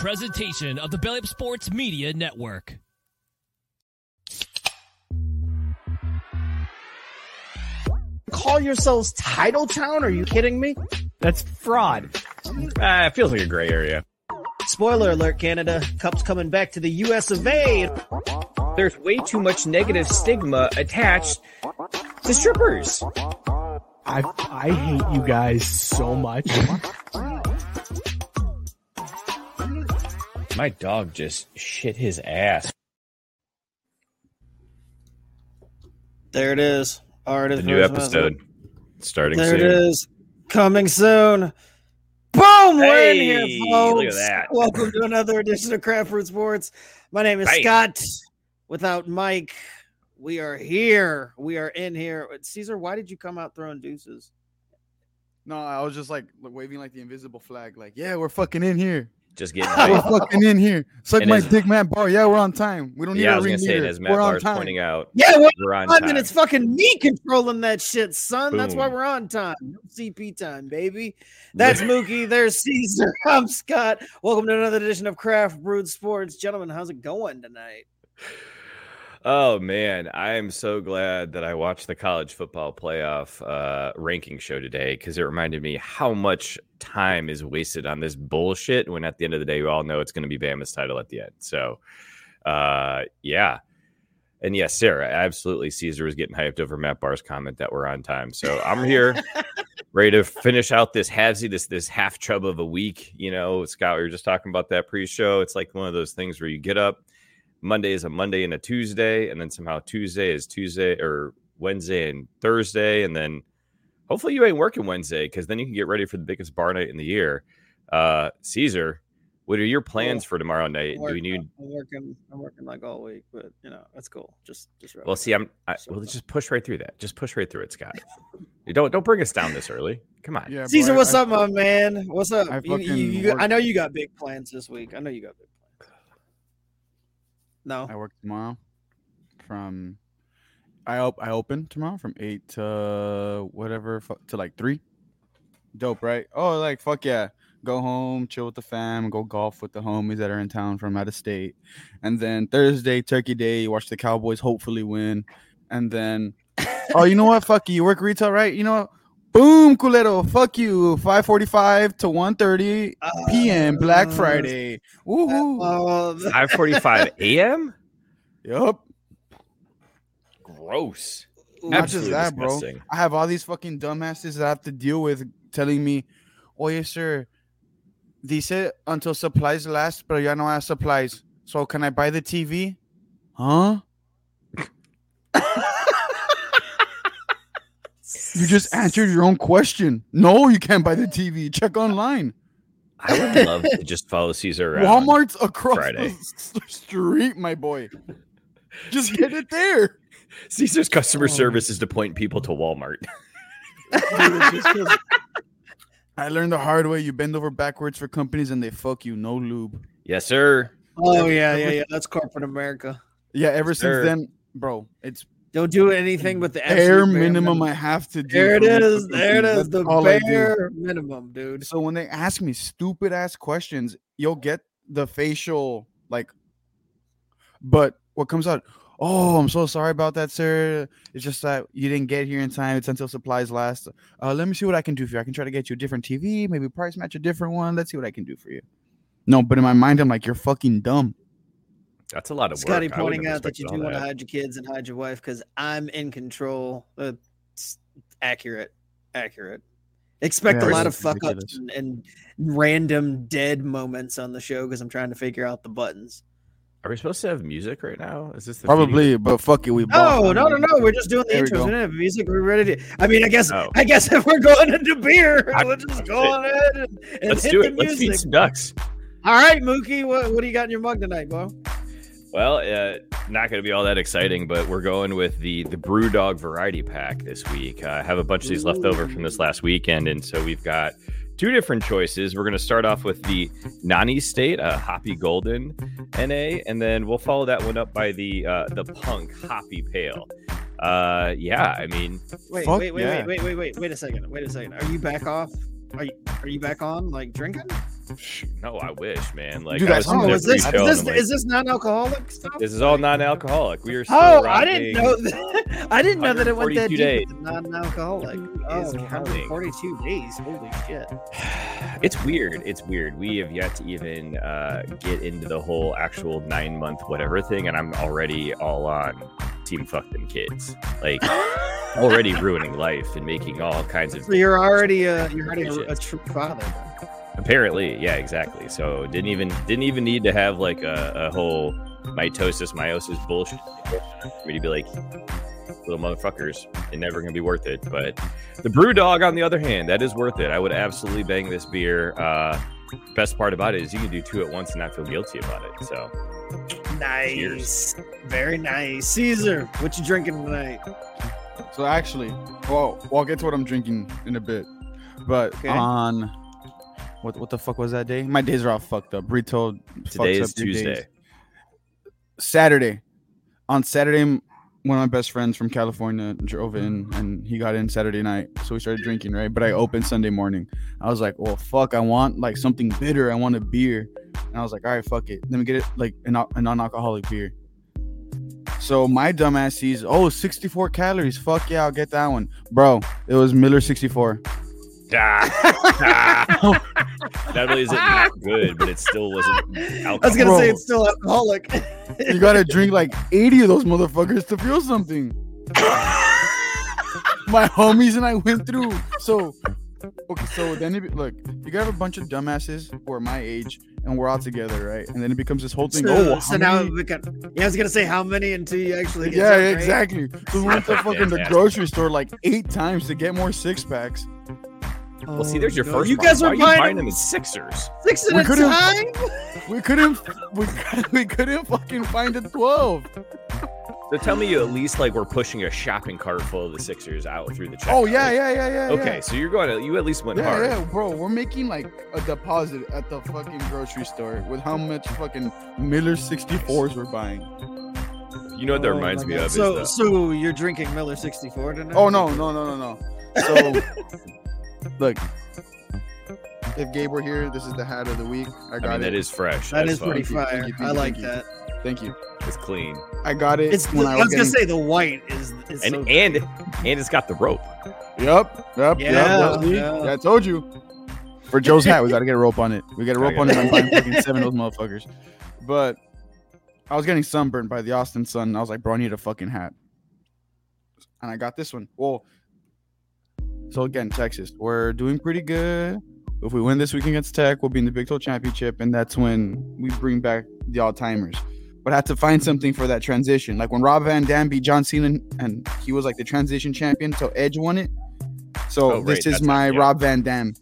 presentation of the Belly Up Sports Media Network. Call yourselves Title Town? Are you kidding me? That's fraud. Ah, it feels like a gray area. Spoiler alert, Canada. Cup's coming back to the US of A. There's way too much negative stigma attached to strippers. I I hate you guys so much. My dog just shit his ass. There it is. Art of The new Rose episode starting There soon. it is. Coming soon. Boom! We're in here, folks. look at that. Welcome to another edition of Craft Brewed Sports. My name is Bam. Scott. Without Mike, we are here. We are in here. Cesar, why did you come out throwing deuces? No, I was just like waving like the invisible flag, like, yeah, we're fucking in here. Just getting We're fucking in here. Suck And my as- dick, Matt Barr. Yeah, we're on time. We don't need Yeah, I a was gonna say, and as Matt We're on Barr's time. pointing out, Yeah, we're we're on on, time. and it's fucking me controlling that shit, son. That's why we're on time. No CP time, baby. That's Mookie. There's Cesar. I'm Scott. Welcome to another edition of Craft Brewed Sports. Gentlemen, how's it going tonight? Oh man, I am so glad that I watched the college football playoff uh, ranking show today because it reminded me how much time is wasted on this bullshit. When at the end of the day, we all know it's going to be Bama's title at the end. So, uh, yeah, and yes, Sarah, absolutely. Cesar was getting hyped over Matt Barr's comment that we're on time. So I'm here, ready to finish out this halvesy, this this half chub of a week. You know, Scott, we were just talking about that pre-show. It's like one of those things where you get up. Monday is a Monday and a Tuesday, and then somehow Tuesday is Tuesday or Wednesday and Thursday, and then hopefully you ain't working Wednesday because then you can get ready for the biggest bar night in the year. Uh, Cesar, what are your plans for tomorrow night? Do we need? I'm working. I'm working like all week, but you know that's cool. Just, just. Well, see, I'm. I, well, just push right through that. Just push right through it, Scott. You don't don't bring us down this early. Come on. Yeah, Cesar, bro, I- what's I- up, my man? What's up? I You- you- you I know you got big plans this week. I know you got big plans. No. I work tomorrow from I op- I open tomorrow from eight to whatever fu- to like three. Dope, right? Oh, like fuck yeah. Go home, chill with the fam, go golf with the homies that are in town from out of state. And then Thursday, Turkey Day, you watch the Cowboys hopefully win. And then oh, you know what? Fuck you. You work retail, right? You know what? Boom, culero. Fuck you. 545 to 1:30 p.m. Black Uh, Friday. Woohoo. Uh, Five forty-five a.m. yup. Gross. Not Absolutely just that, bro. I have all these fucking dumbasses that I have to deal with telling me, oh, yes, sir. Dice until supplies last, pero ya no have supplies. So can I buy the TV? Huh? You just answered your own question. No, you can't buy the TV. Check online. I would love to just follow Cesar around. Walmart's across Friday. the street, my boy. Just get it there. Cesar's customer Oh. service is to point people to Walmart. Dude, it's just 'cause I learned the hard way. You bend over backwards for companies and they fuck you. No lube. yes, sir. oh yeah, yeah, yeah. That's corporate America. Yeah, ever Sir. since then, bro, it's Don't do anything but the bare absolute minimum I have to do. There it is. for me is. to There it is. The That's all I do. bare minimum, dude. So when they ask me stupid ass questions, you'll get the facial like. But what comes out? Oh, I'm so sorry about that, sir. It's just that you didn't get here in time. It's until supplies last. Uh, let me see what I can do for you. I can try to get you a different TV, maybe price match a different one. Let's see what I can do for you. No, but in my mind, I'm like, you're fucking dumb. That's a lot of Scotty work. I wouldn't pointing out that you do want to hide your kids and hide your wife because I'm in control. Uh, it's accurate, accurate. Expect Yeah, a lot of it's fuck ups and, and random dead moments on the show because I'm trying to figure out the buttons. Are we supposed to have music right now? Is this the Probably, but fuck it, we. No, no, no, no. We're just doing the There we intros. go. We don't have music. We're ready to. I mean, I guess, Oh. I guess if we're going into beer, I- let's just go on ahead and, and Let's hit do the it. Let's feed some ducks. All right, Mookie, what, what do you got in your mug tonight, bro? Well, uh, not going to be all that exciting, but we're going with the the Brew Dog Variety Pack this week. Uh, I have a bunch of these left over from this last weekend, and so we've got two different choices. We're going to start off with the Nanny State, uh, Hoppy Golden NA, and then we'll follow that one up by the uh, the Punk Hoppy Pale. Uh, yeah, I mean, Wait, Fuck wait, wait, yeah. wait, wait, wait, wait, wait a second. Wait a second. Are you back off? Are you are you back on like drinking? No, I wish, man. Like, Dude, I was Oh, is this is this like, is this non-alcoholic stuff? this is all non-alcoholic. We are Oh, I didn't know that. I didn't know that it went that 142 deep non-alcoholic. Oh, counting. 142 days. Holy shit. It's weird. It's weird. We have yet to even uh, get into the whole actual nine month whatever thing, and I'm already all on team fuck them kids. Like already ruining life and making all kinds of. So you're already a you're already a, a true father. Then. Apparently, yeah, exactly. So didn't even didn't even need to have like a, a whole mitosis meiosis bullshit for me to be like little motherfuckers. They're never gonna be worth it. But the brew dog, on the other hand, that is worth it. I would absolutely bang this beer. Uh, best part about it is you can do two at once and not feel guilty about it. So Nice. Very nice. Cesar, what you drinking tonight? So actually, well, well, I'll get to what I'm drinking in a bit. But Okay. on what what the fuck was that day? My days are all fucked up. Brito today is up your days. Tuesday. Saturday. On Saturday, one of my best friends from California drove in and he got in Saturday night. So we started drinking, right? But I opened Sunday morning. I was like, well, fuck, I want like something bitter. I want a beer. And I was like, all right, fuck it. Let me get it like a non- a non alcoholic beer. So my dumbass sees, oh, 64 calories. Fuck yeah, I'll get that one. Bro, it was Miller 64. Not only is it not good, but it still wasn't I was gonna Bro. say it's still alcoholic. You gotta drink like 80 of those motherfuckers to feel something. My homies and I went through. So, okay, so then it, look, you got a bunch of dumbasses who are my age, and we're all together, right? And then it becomes this whole thing. so, oh, so now many- it become, yeah, I was gonna say how many until you actually get yeah, drunk, right? exactly. So we went to fucking the grocery store like eight times to get more six packs. Well, see, there's your Oh, first. You guys were are you buying, buying them in Sixers. six at We a couldn't- time. We couldn't, we, we couldn't fucking find a twelve. So tell me you at least like we're pushing a shopping cart full of the Sixers out through the checkout. Oh yeah, right? yeah, yeah, yeah. Okay, yeah. so you're going to you at least went Yeah, hard. yeah, bro. We're making like a deposit at the fucking grocery store with how much fucking Miller 64s we're buying. You know what that Oh reminds my me God. of So, is the, so you're drinking Miller 64 tonight? Oh no, no, no, no, no. So look, if Gabe were here, this is the hat of the week. I I got mean it. that is fresh. that as is fuck. pretty Thank you, fire. thank you, I like thank you. that. Thank you. It's clean. I got it It's. when I I was, was gonna getting. say the white is. is And so and and it's got the rope. Yep, yep, Yeah, yep. yeah. Yeah, I told you. For Joe's hat, we gotta get a rope on it. We got a rope on it. I'm buying fucking seven of those motherfuckers. But I was getting sunburned by the Austin sun. and I was like, bro, I need a fucking hat. And I got this one. Well, so again, Texas, we're doing pretty good. If we win this week against Tech, we'll be in the Big 12 championship, and that's when we bring back the all timers. But I had to find something for that transition. Like when Rob Van Dam beat John Cena, and he was like the transition champion, so Edge won it. So Oh, right, this is that's my it, yeah. Rob Van Dam.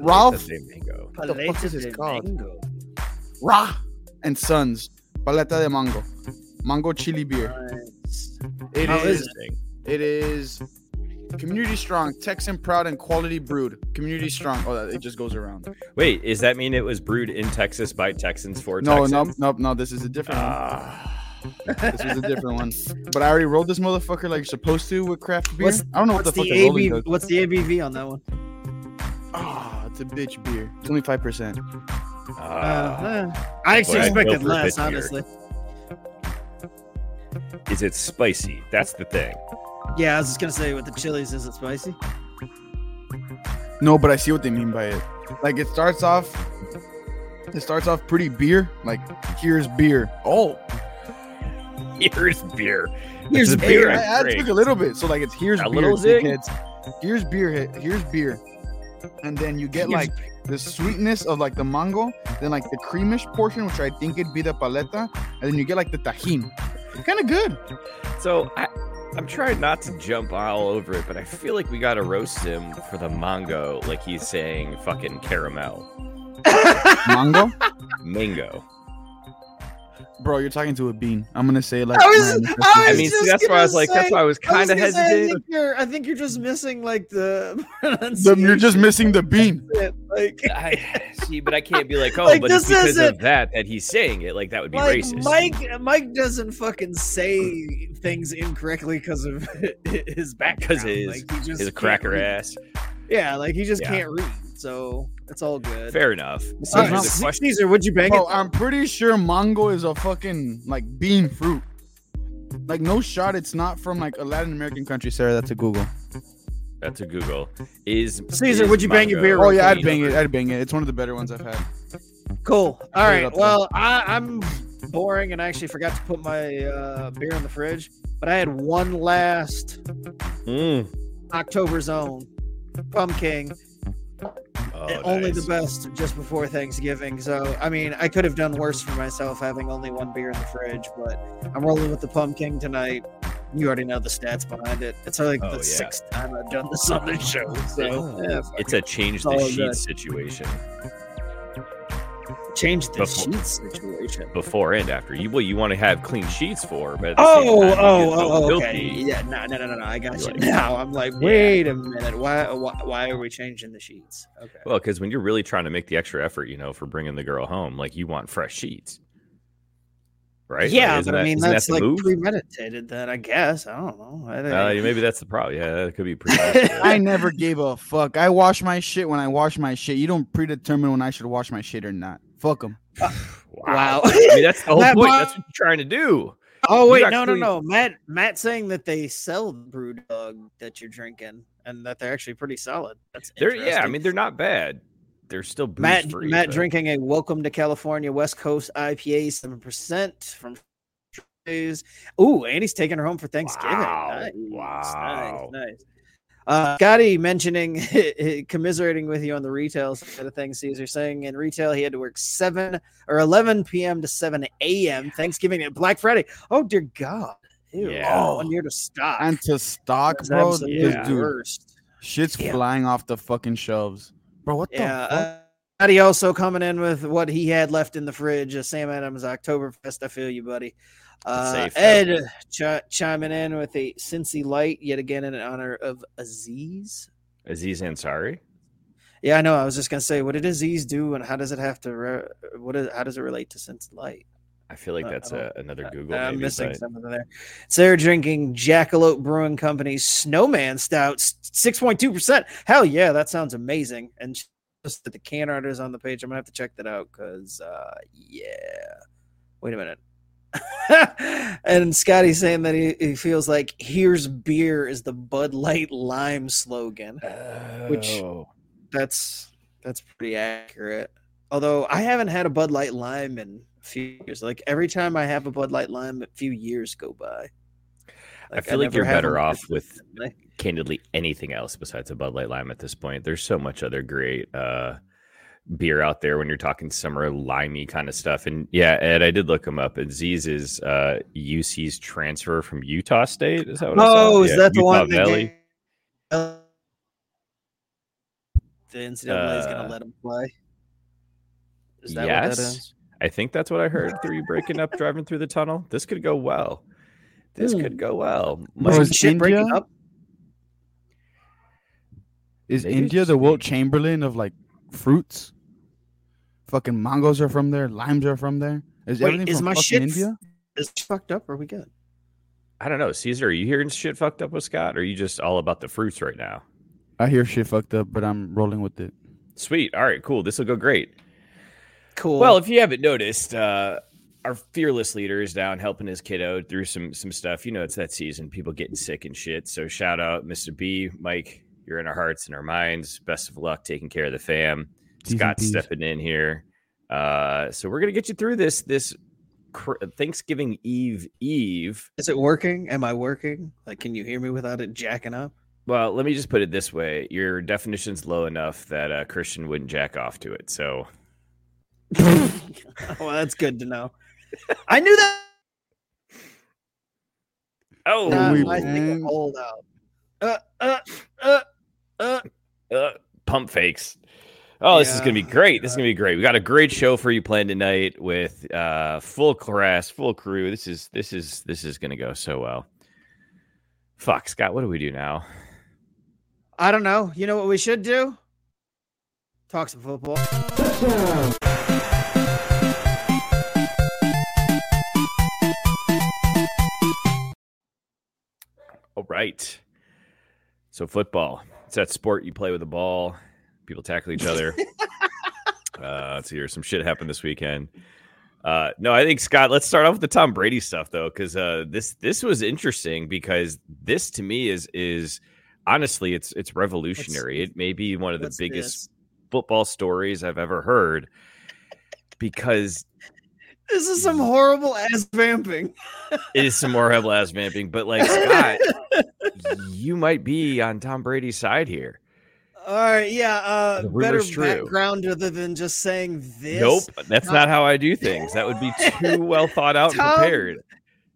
Ralph mango. What the fuck is this called? mango. Rahr and Sons Paleta de Mango, Mango Chili Beer. Nice. It How is. is It is community strong, Texan proud, and quality brewed. Community strong. Oh, that- it just goes around. Wait, does that mean it was brewed in Texas by Texans for No, Texans? nope, nope, no. This is a different one. Ah, This was a different one. But I already rolled this motherfucker like you're supposed to with craft beer. What's- I don't know what the the, fuck the rolling ABV? does. What's the ABV on that one? Ah, it's a bitch beer. Twenty five percent. Uh, ah. eh. I actually Boy, I'd expected less, bit beer. honestly. is it spicy? That's the thing. Yeah, I was just gonna say with the chilies, is it spicy? No, but I see what they mean by it. Like it starts off, it starts off pretty beer. Like here's beer. Oh, Here's beer. Here's the beer. beer I, I I took a little bit. So like it's here's A beer. little zing? dickheads. Here's beer. hit- Here's beer. And then you get Here's like the sweetness of like the mango, then like the creamish portion, which I think it'd be the paleta, and then you get like the tajin. Kind of good. So I, I'm trying not to jump all over it, but I feel like we gotta roast him for the mango, like he's saying fucking caramel. Mango, Mango. Bro, you're talking to a bean. I'm gonna say like. I was- man, I I mean, see, just that's why I was gonna like, that's why I was kind of gonna say, I hesitant. think you're. I think you're just missing like the. the- you're just missing the bean. Like, I see, but I can't be like, oh, Like, but it's because of that that he's saying it. Like that would be like racist. Mike. Mike doesn't fucking say things incorrectly because of his background. Because his- like, he just He's a cracker read- ass. Yeah, like he just Yeah. can't read, so it's all good. Fair enough. All So right, here's the Cesar, would you bang Bro, it? I'm pretty sure mango is a fucking like bean fruit. Like no shot, it's not from like a Latin American country, Sarah. That's a Google. That's a Google. Is Cesar, is would you bang your beer Oh yeah, I'd Clean. bang it. I'd bang it. It's one of the better ones I've had. Cool. All Put right. up. Well, I, I'm boring and I actually forgot to put my uh, beer in the fridge, but I had one last Mm. October's own pumpkin. Oh, and only the best just before Thanksgiving. So, I mean, I could have done worse for myself having only one beer in the fridge, but I'm rolling with the pumpkin tonight. You already know the stats behind it. It's like Oh, the yeah. sixth time I've done this on the show. So, yeah, It's a change the sheet situation it. Change the Before- sheets situation. before and after. You what you want to have clean sheets for, but at the same Oh, time, oh, oh, okay. filthy. Yeah, no, no, no, no, no. I got You're you like- now. I'm like, wait a minute. Why, why, why are we changing the sheets? Okay. Well, because when you're really trying to make the extra effort, you know, for bringing the girl home, like you want fresh sheets, right? Yeah, like, isn't but I mean isn't that that's like move? premeditated. Then I guess I don't know. I, Uh, maybe that's the problem. Yeah, that could be. I never gave a fuck. I wash my shit when I wash my shit. You don't predetermine when I should wash my shit or not. Fuck them. Wow. I mean, that's the whole That point. mo- That's what you're trying to do. Oh wait, got no, no, no. Matt, Matt saying that they sell the brew dog that you're drinking, and that they're actually pretty solid. That's They're yeah. I mean, they're not bad. They're still Matt, free. Matt but- drinking a Welcome to California West Coast IPA, seven percent from. Ooh, and he's taking her home for Thanksgiving. Wow, Nice, wow. nice, nice. Uh, Scotty mentioning commiserating with you on the retail side of things. Cesar saying in retail he had to work seven or eleven p.m. to seven a.m. Thanksgiving and Black Friday. Oh dear God! Ew, Yeah. you're to stock. And to stock, That's bro, Yeah. dude, shit's Yeah. flying off the fucking shelves, bro. What Yeah. the fuck? Uh, Scotty also coming in with what he had left in the fridge. Uh, Sam Adams Oktoberfest. I feel you, buddy. Uh. Ed chi- chiming in with a Cincy Light yet again in honor of Aziz. Aziz Ansari. Yeah, I know. I was just gonna say, what did Aziz do, and how does it have to? Re- what is? How does it relate to Cincy Light? I feel like Uh, that's a, another Google. I'm missing but- something there. So they're drinking Jackalope Brewing Company Snowman Stout, six point two percent. Hell yeah, that sounds amazing. And just that the can art is on the page. I'm gonna have to check that out because, uh, yeah. Wait a minute. and Scotty's saying that he, he feels like "Here's beer" is the Bud Light Lime slogan. Which- Oh. That's that's pretty accurate. Although I haven't had a Bud Light Lime in a few years. Like every time I have a Bud Light Lime, a few years go by. I feel like you're better off with candidly anything else besides a Bud Light Lime at this point. There's so much other great uh, beer out there when you're talking summer limey kind of stuff. And yeah, Ed, I did look him up. And Aziz is uh, UC's transfer from Utah State. Is that what I saw? Oh, is Yeah, that the Utah one? that Valley. gave- the NCAA is going Uh, to let him play. Is that what that yes. I think that's what I heard through you breaking up driving through the tunnel. This could go well. This Hmm. could go well. Bro, Some is Must- shit breaking India- up. Is Maybe India the just Wilt. Chamberlain of like fruits? Fucking mangoes are from there. Limes are from there. Is Wait, everything is from my fucking shit f- India? Is fucked up? Or are we good? I don't know. Cesar, are you hearing shit fucked up with Scott? Or are you just all about the fruits right now? I hear shit fucked up, but I'm rolling with it. Sweet. All right, cool. This will go great. Cool. Well, if you haven't noticed, uh, our fearless leader is down helping his kiddo through some some stuff. You know, it's that season, people getting sick and shit. So shout out, Mr. B, Mike. You're in our hearts and our minds. Best of luck taking care of the fam. T's and Scott stepping in here. Uh, so we're gonna get you through this this cr- Thanksgiving Eve Eve. is it working? Am I working? Like, can you hear me without it jacking up? Well, let me just put it this way: your definition's low enough that uh, Christian wouldn't jack off to it. So well, that's good to know. I knew that. oh, Nah, we- I think man. hold out. Uh, uh, uh, uh. uh, pump fakes. Oh, this is gonna be great. This is gonna be great. We got a great show for you planned tonight with uh full class, full crew. This is this is this is gonna go so well. Fuck, Scott, what do we do now? I don't know. You know what we should do? Talk some football. All right. So football. It's that sport you play with a ball. People tackle each other. uh, let's hear. Some shit happened this weekend. Uh, no, I think Scott. Let's start off with the Tom Brady stuff though, because uh, this this was interesting because this to me is is honestly it's it's revolutionary. it may be one of the biggest this? football stories I've ever heard because This is some horrible ass vamping. it is some heavy ass vamping. But like Scott, you might be on Tom Brady's side here. All right, yeah. Uh, better true. background other than just saying this. Nope, that's not how I do things. That would be too well thought out and Tom- prepared.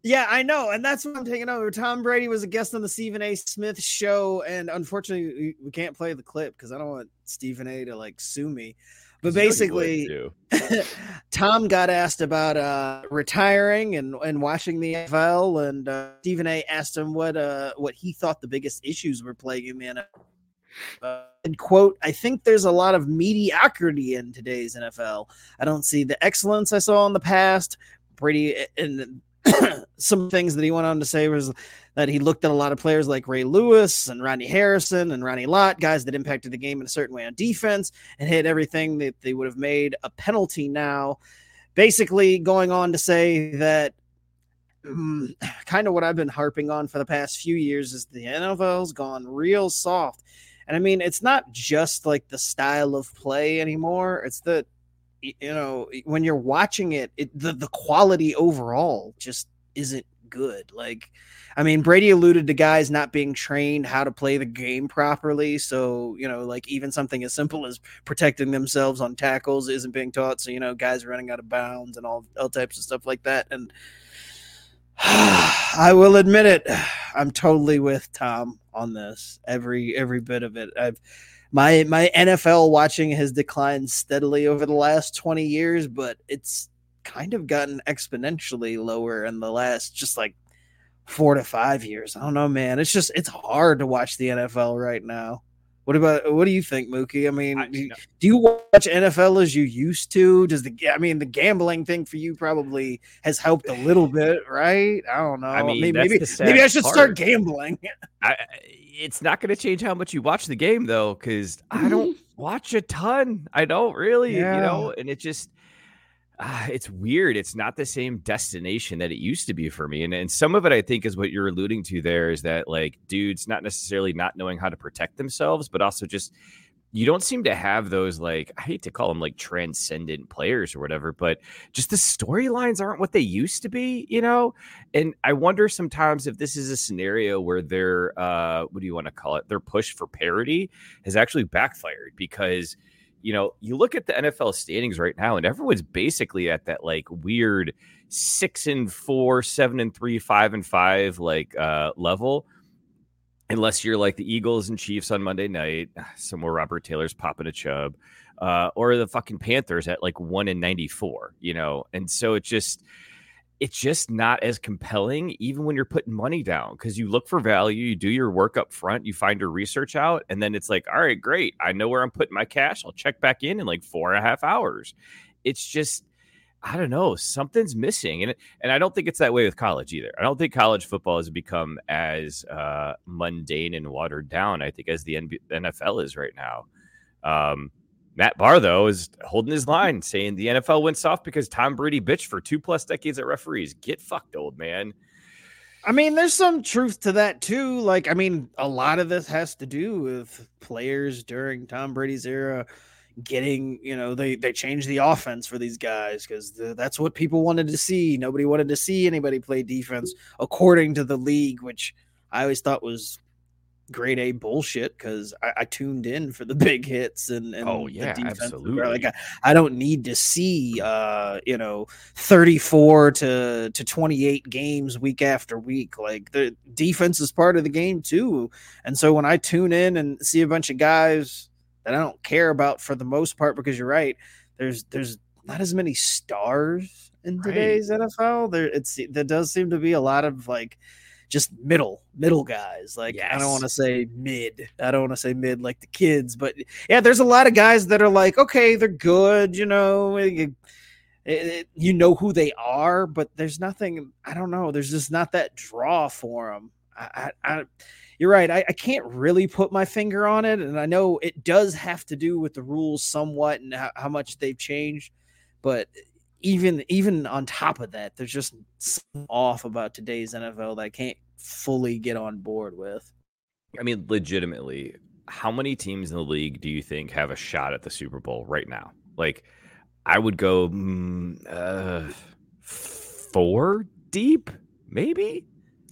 Yeah, I know, and that's what I'm taking over. Tom Brady was a guest on the Stephen A. Smith show, and unfortunately, we can't play the clip because I don't want Stephen A. to like sue me. But You know he would, basically. Tom got asked about uh, retiring and, and watching the NFL, and uh, Stephen A. asked him what uh, what he thought the biggest issues were plaguing the NFL. Uh, and quote, I think there's a lot of mediocrity in today's NFL. I don't see the excellence I saw in the past. Pretty and some things that he went on to say was that he looked at a lot of players like Ray Lewis and Rodney Harrison and Ronnie Lott, guys that impacted the game in a certain way on defense and hit everything that they would have made a penalty now. Basically, going on to say that mm, kind of what I've been harping on for the past few years is the NFL's gone real soft. And I mean, it's not just like the style of play anymore. It's the you know, when you're watching it, it the, the quality overall just isn't good. Like, I mean, Brady alluded to guys not being trained how to play the game properly. So, you know, like even something as simple as protecting themselves on tackles isn't being taught. So, you know, guys are running out of bounds and all, all types of stuff like that. And I will admit it, I'm totally with Tom on this. Every every bit of it. I've my my NFL watching has declined steadily over the last 20 years, but it's kind of gotten exponentially lower in the last just like four to five years. I don't know, man. It's just it's hard to watch the NFL right now. What about what do you think, Mookie? I mean, I- do, you, do you watch NFL as you used to? Does the I mean the gambling thing for you probably has helped a little bit, right? I don't know. I mean, maybe maybe, maybe I should part. start gambling. I, it's not going to change how much you watch the game though, because I don't watch a ton. I don't really, Yeah. you know, and it just. Uh, it's weird. It's not the same destination that it used to be for me. And, and some of it, I think, is what you're alluding to there is that, like, dudes not necessarily not knowing how to protect themselves, but also just you don't seem to have those, like, I hate to call them like transcendent players or whatever, but just the storylines aren't what they used to be, you know? And I wonder sometimes if this is a scenario where their, uh, what do you want to call it? Their push for parity has actually backfired because you know, you look at the NFL standings right now, and everyone's basically at that like weird six and four, seven and three, five and five like uh level. Unless you're like the Eagles and Chiefs on Monday night, somewhere Robert Taylor's popping a chub, uh, or the fucking Panthers at like one in ninety four, you know, and so it just it's just not as compelling even when you're putting money down because you look for value you do your work up front you find your research out and then it's like all right great i know where i'm putting my cash i'll check back in in like four and a half hours. It's just i don't know something's missing and and i don't think it's that way with college either i don't think college football has become as uh, mundane and watered down i think as the nfl is right now um, Matt Barr, though, is holding his line, saying the NFL went soft because Tom Brady bitched for two plus decades at referees. Get fucked, old man. I mean, there's some truth to that too. Like, I mean, a lot of this has to do with players during Tom Brady's era getting, you know, they they changed the offense for these guys because that's what people wanted to see. Nobody wanted to see anybody play defense according to the league, which I always thought was grade A bullshit because I, I tuned in for the big hits and, and Oh, the yeah, defense. absolutely. Like I, I don't need to see uh, you know, 34 to to 28 games week after week. Like the defense is part of the game too. And so when I tune in and see a bunch of guys that I don't care about for the most part, because you're right, there's there's not as many stars in Right. today's NFL. There it's there does seem to be a lot of like just middle middle guys like i don't want to say mid i don't want to say mid like the kids but yeah there's a lot of guys that are like okay they're good you know eh, you, it- you know who they are but there's nothing i don't know there's just not that draw for them I, I, I you're right. I, I can't really put my finger on it, and I know it does have to do with the rules somewhat and how, how much they've changed. But even even on top of that, there's just something off about today's NFL that I can't fully get on board with. I mean, legitimately, how many teams in the league do you think have a shot at the Super Bowl right now? Like, I would go mm, uh, four deep, maybe.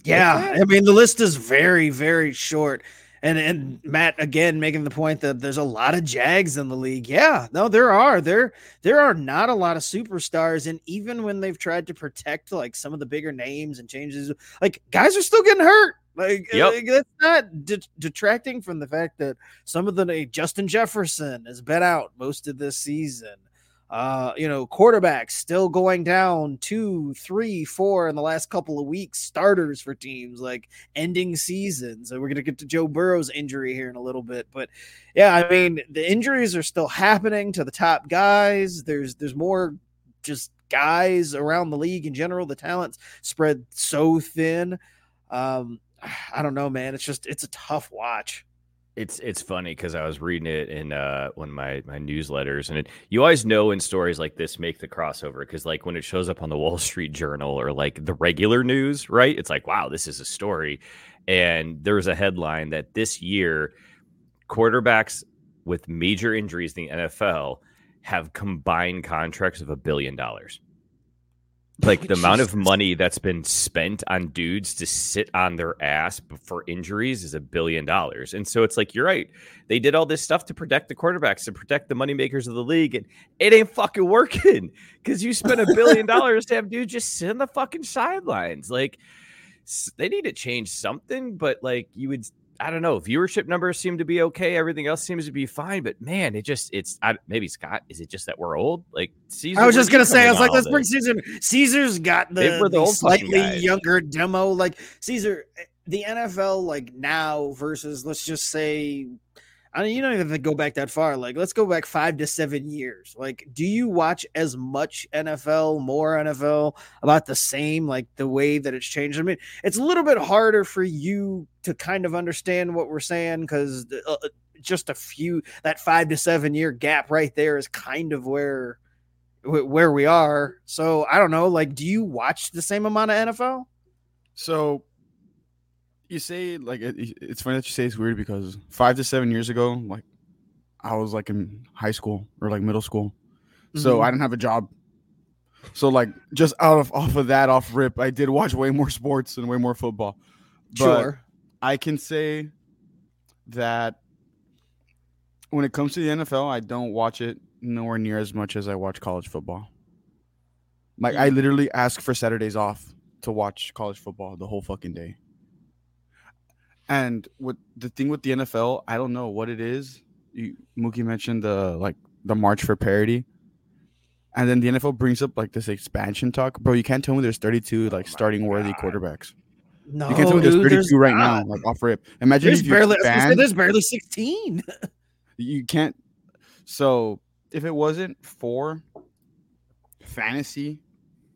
Yeah, I mean the list is very very short. And and Matt again making the point that there's a lot of Jags in the league. Yeah, no, there are. There there are not a lot of superstars, and even when they've tried to protect like some of the bigger names and changes, like guys are still getting hurt. Like, uh, Yep. like, that's not de- detracting from the fact that some of the Justin Jefferson has been out most of this season. Uh, you know, quarterbacks still going down two, three, four in the last couple of weeks. Starters for teams like ending seasons. And we're gonna get to Joe Burrow's injury here in a little bit, but yeah, I mean the injuries are still happening to the top guys. There's there's more just guys around the league in general. The talent's spread so thin. Um, I don't know, man. It's just it's a tough watch. It's it's funny because I was reading it in uh, one of my my newsletters, and it, you always know when stories like this make the crossover because like when it shows up on the Wall Street Journal or like the regular news, right? It's like wow, this is a story, and there's a headline that this year quarterbacks with major injuries in the NFL have combined contracts of a billion dollars. Like the amount of money that's been spent on dudes to sit on their ass for injuries is a billion dollars. And so it's like, you're right. They did all this stuff to protect the quarterbacks, to protect the moneymakers of the league, and it ain't fucking working because you spent a billion dollars to have dudes just sit on the fucking sidelines. Like, they need to change something, but like, you would, I don't know, viewership numbers seem to be okay. Everything else seems to be fine, but man, it just, it's, I, maybe Scott, is it just that we're old? Like, Cesar, I was just gonna say, I was like, let's bring? Cesar. Cesar's got the, the the slightly younger demo. Like Cesar, eh, the NFL, like now versus let's just say, I mean, you don't even have to go back that far. Like, let's go back five to seven years. Like, do you watch as much NFL, more NFL, about the same, like the way that it's changed? I mean, it's a little bit harder for you to kind of understand what we're saying because uh, just a few that five to seven year gap right there is kind of where where we are. So I don't know. Like, do you watch the same amount of NFL? So you say like it, it's funny that you say it's weird because five to seven years ago, like I was like in high school or like middle school, so Mhm. I didn't have a job. So like just out of off of that off rip, I did watch way more sports and way more football. But Sure. I can say that when it comes to the NFL, I don't watch it nowhere near as much as I watch college football. Like I literally ask for Saturdays off to watch college football the whole fucking day. And what the thing with the NFL, I don't know what it is. You, Mookie mentioned the like the March for Parity, and then the NFL brings up like this expansion talk, bro. You can't tell me there's 32 like starting worthy quarterbacks. No, You can't tell me there's dude, 32 right not. now, like off rip. Imagine There's if you barely, I was gonna say, expand, there's barely 16. you can't. So if it wasn't for fantasy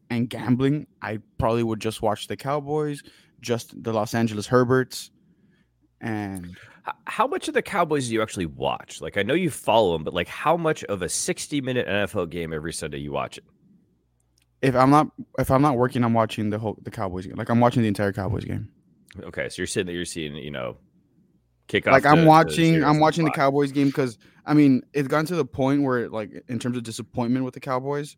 and gambling, I probably would just watch the Cowboys, just the Los Angeles Herberts, and How much of the Cowboys do you actually watch? Like, I know you follow them, but like, how much of a sixty-minute NFL game every Sunday you watch it? if I'm not if I'm not working, I'm watching the whole the Cowboys game. Like I'm watching the entire Cowboys game. Okay, so you're sitting there, you're seeing, you know, kickoff. like I'm watching I'm watching the. Cowboys game because I mean it's gotten to the point where like in terms of disappointment with the Cowboys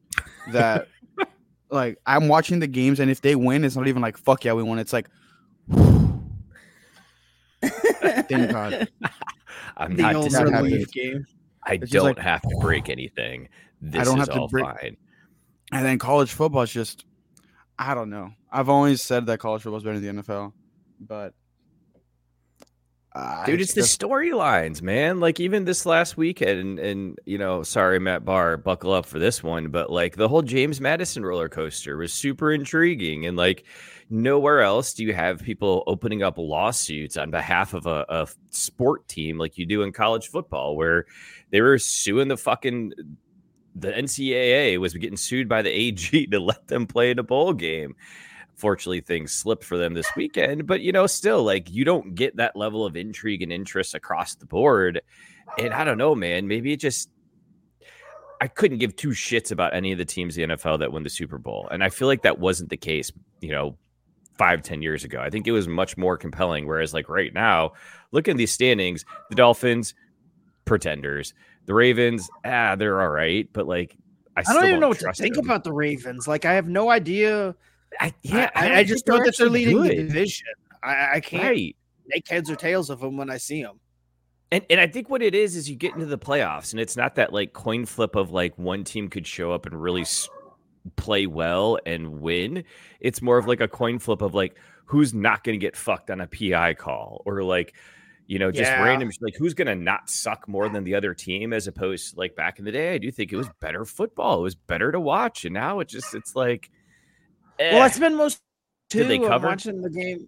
that like I'm watching the games and if they win, it's not even like fuck yeah we won. It's like thank God. I'm the not disappointed. game. I It's don't like- have to break anything. This don't is have to all break- fine. And then college football is just I don't know. I've always said that college football is better than the NFL, but uh, Dude, it's the storylines, man. Like even this last weekend, and, and you know, sorry, Matt Barr, buckle up for this one, but like the whole James Madison roller coaster was super intriguing, and like nowhere else do you have people opening up lawsuits on behalf of a, a sport team like you do in college football, where they were suing the fucking the NCAA was getting sued by the AG to let them play in a bowl game. Fortunately, things slipped for them this weekend, but you know, still like you don't get that level of intrigue and interest across the board. And I don't know, man, maybe it just I couldn't give two shits about any of the teams in the NFL that win the Super Bowl. And I feel like that wasn't the case, you know, five, ten years ago. I think it was much more compelling. Whereas, like right now, look at these standings, the Dolphins, pretenders, the Ravens, ah, they're all right, but like I, I don't even know what to think them. about the Ravens. Like, I have no idea. I, yeah, I, don't I just think know that they're leading the division. I, I can't Right. make heads or tails of them when I see them. And and I think what it is is you get into the playoffs, and it's not that like coin flip of like one team could show up and really play well and win. It's more of like a coin flip of like who's not going to get fucked on a PI call or like you know just Yeah. random like who's going to not suck more than the other team as opposed to like back in the day. I do think it was better football. It was better to watch, and now it just it's like. Well, eh. it's been most two. Did they I'm cover? watching the game.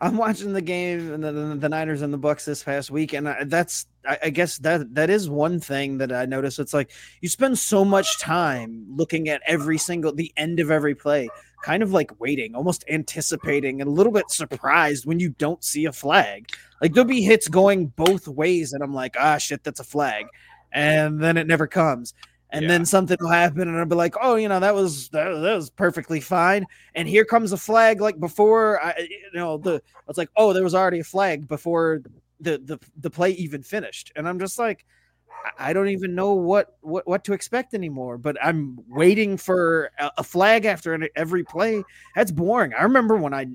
I'm watching the game and the, the, the Niners and the Bucks this past week, and I, that's I, I guess that that is one thing that I notice. It's like you spend so much time looking at every single the end of every play, kind of like waiting, almost anticipating, and a little bit surprised when you don't see a flag. Like there'll be hits going both ways, and I'm like, ah, shit, that's a flag, and then it never comes. And Yeah. then something will happen, and I'll be like, "Oh, you know, that was that, that was perfectly fine." And here comes a flag, like before, I, you know, the it's like, "Oh, there was already a flag before the the the play even finished," and I'm just like, I- don't even know what what what to expect anymore. But I'm waiting for a, a flag after every play. That's boring. I remember when I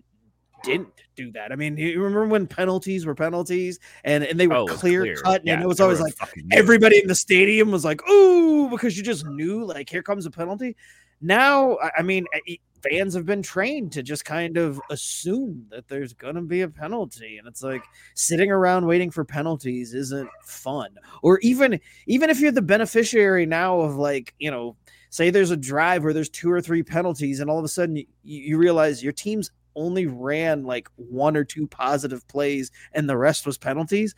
didn't do that. I mean, you remember when penalties were penalties and and they were Oh, was clear, cut, Yeah, and it was always like everybody in the stadium was like, "Ooh," because you just knew, like, here comes a penalty. Now, I- mean, eh, fans have been trained to just kind of assume that there's gonna be a penalty, and it's like sitting around waiting for penalties isn't fun. Or even even if you're the beneficiary now of like, you know, say there's a drive where there's two or three penalties, and all of a sudden you, you realize your team's only ran like one or two positive plays, and the rest was penalties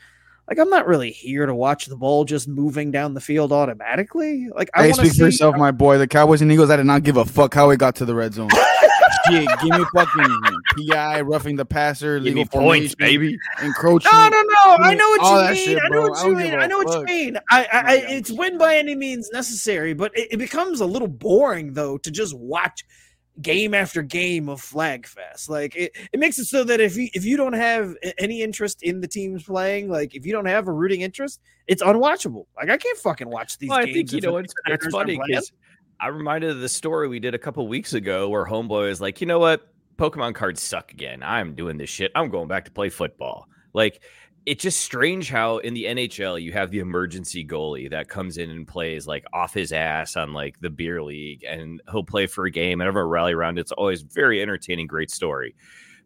like I'm not really here to watch the ball just moving down the field automatically. Like I Hey, speak see for yourself, my boy. The Cowboys and Eagles. I did not give a fuck how it got to the red zone. Shit, give me fucking PI, roughing the passer, Give legal me points, formation, baby. encroachment. No, no, no. I know what you mean. shit, I know what you don't mean. I a I know what you mean. I, I, I it's win by any means necessary, but it, it becomes a little boring though to just watch game after game of flag fest. Like it, it makes it so that if you if you don't have any interest in the teams playing, like if you don't have a rooting interest, it's unwatchable. Like I can't fucking watch these Well, I games. think you know it's, it's funny because I reminded of the story we did a couple weeks ago where Homeboy is like, you know what, Pokemon cards suck again. I'm doing this shit. I'm going back to play football. Like it's just strange how in the NHL you have the emergency goalie that comes in and plays like off his ass on like the beer league, and he'll play for a game and everyone rally around. It's always very entertaining, great story.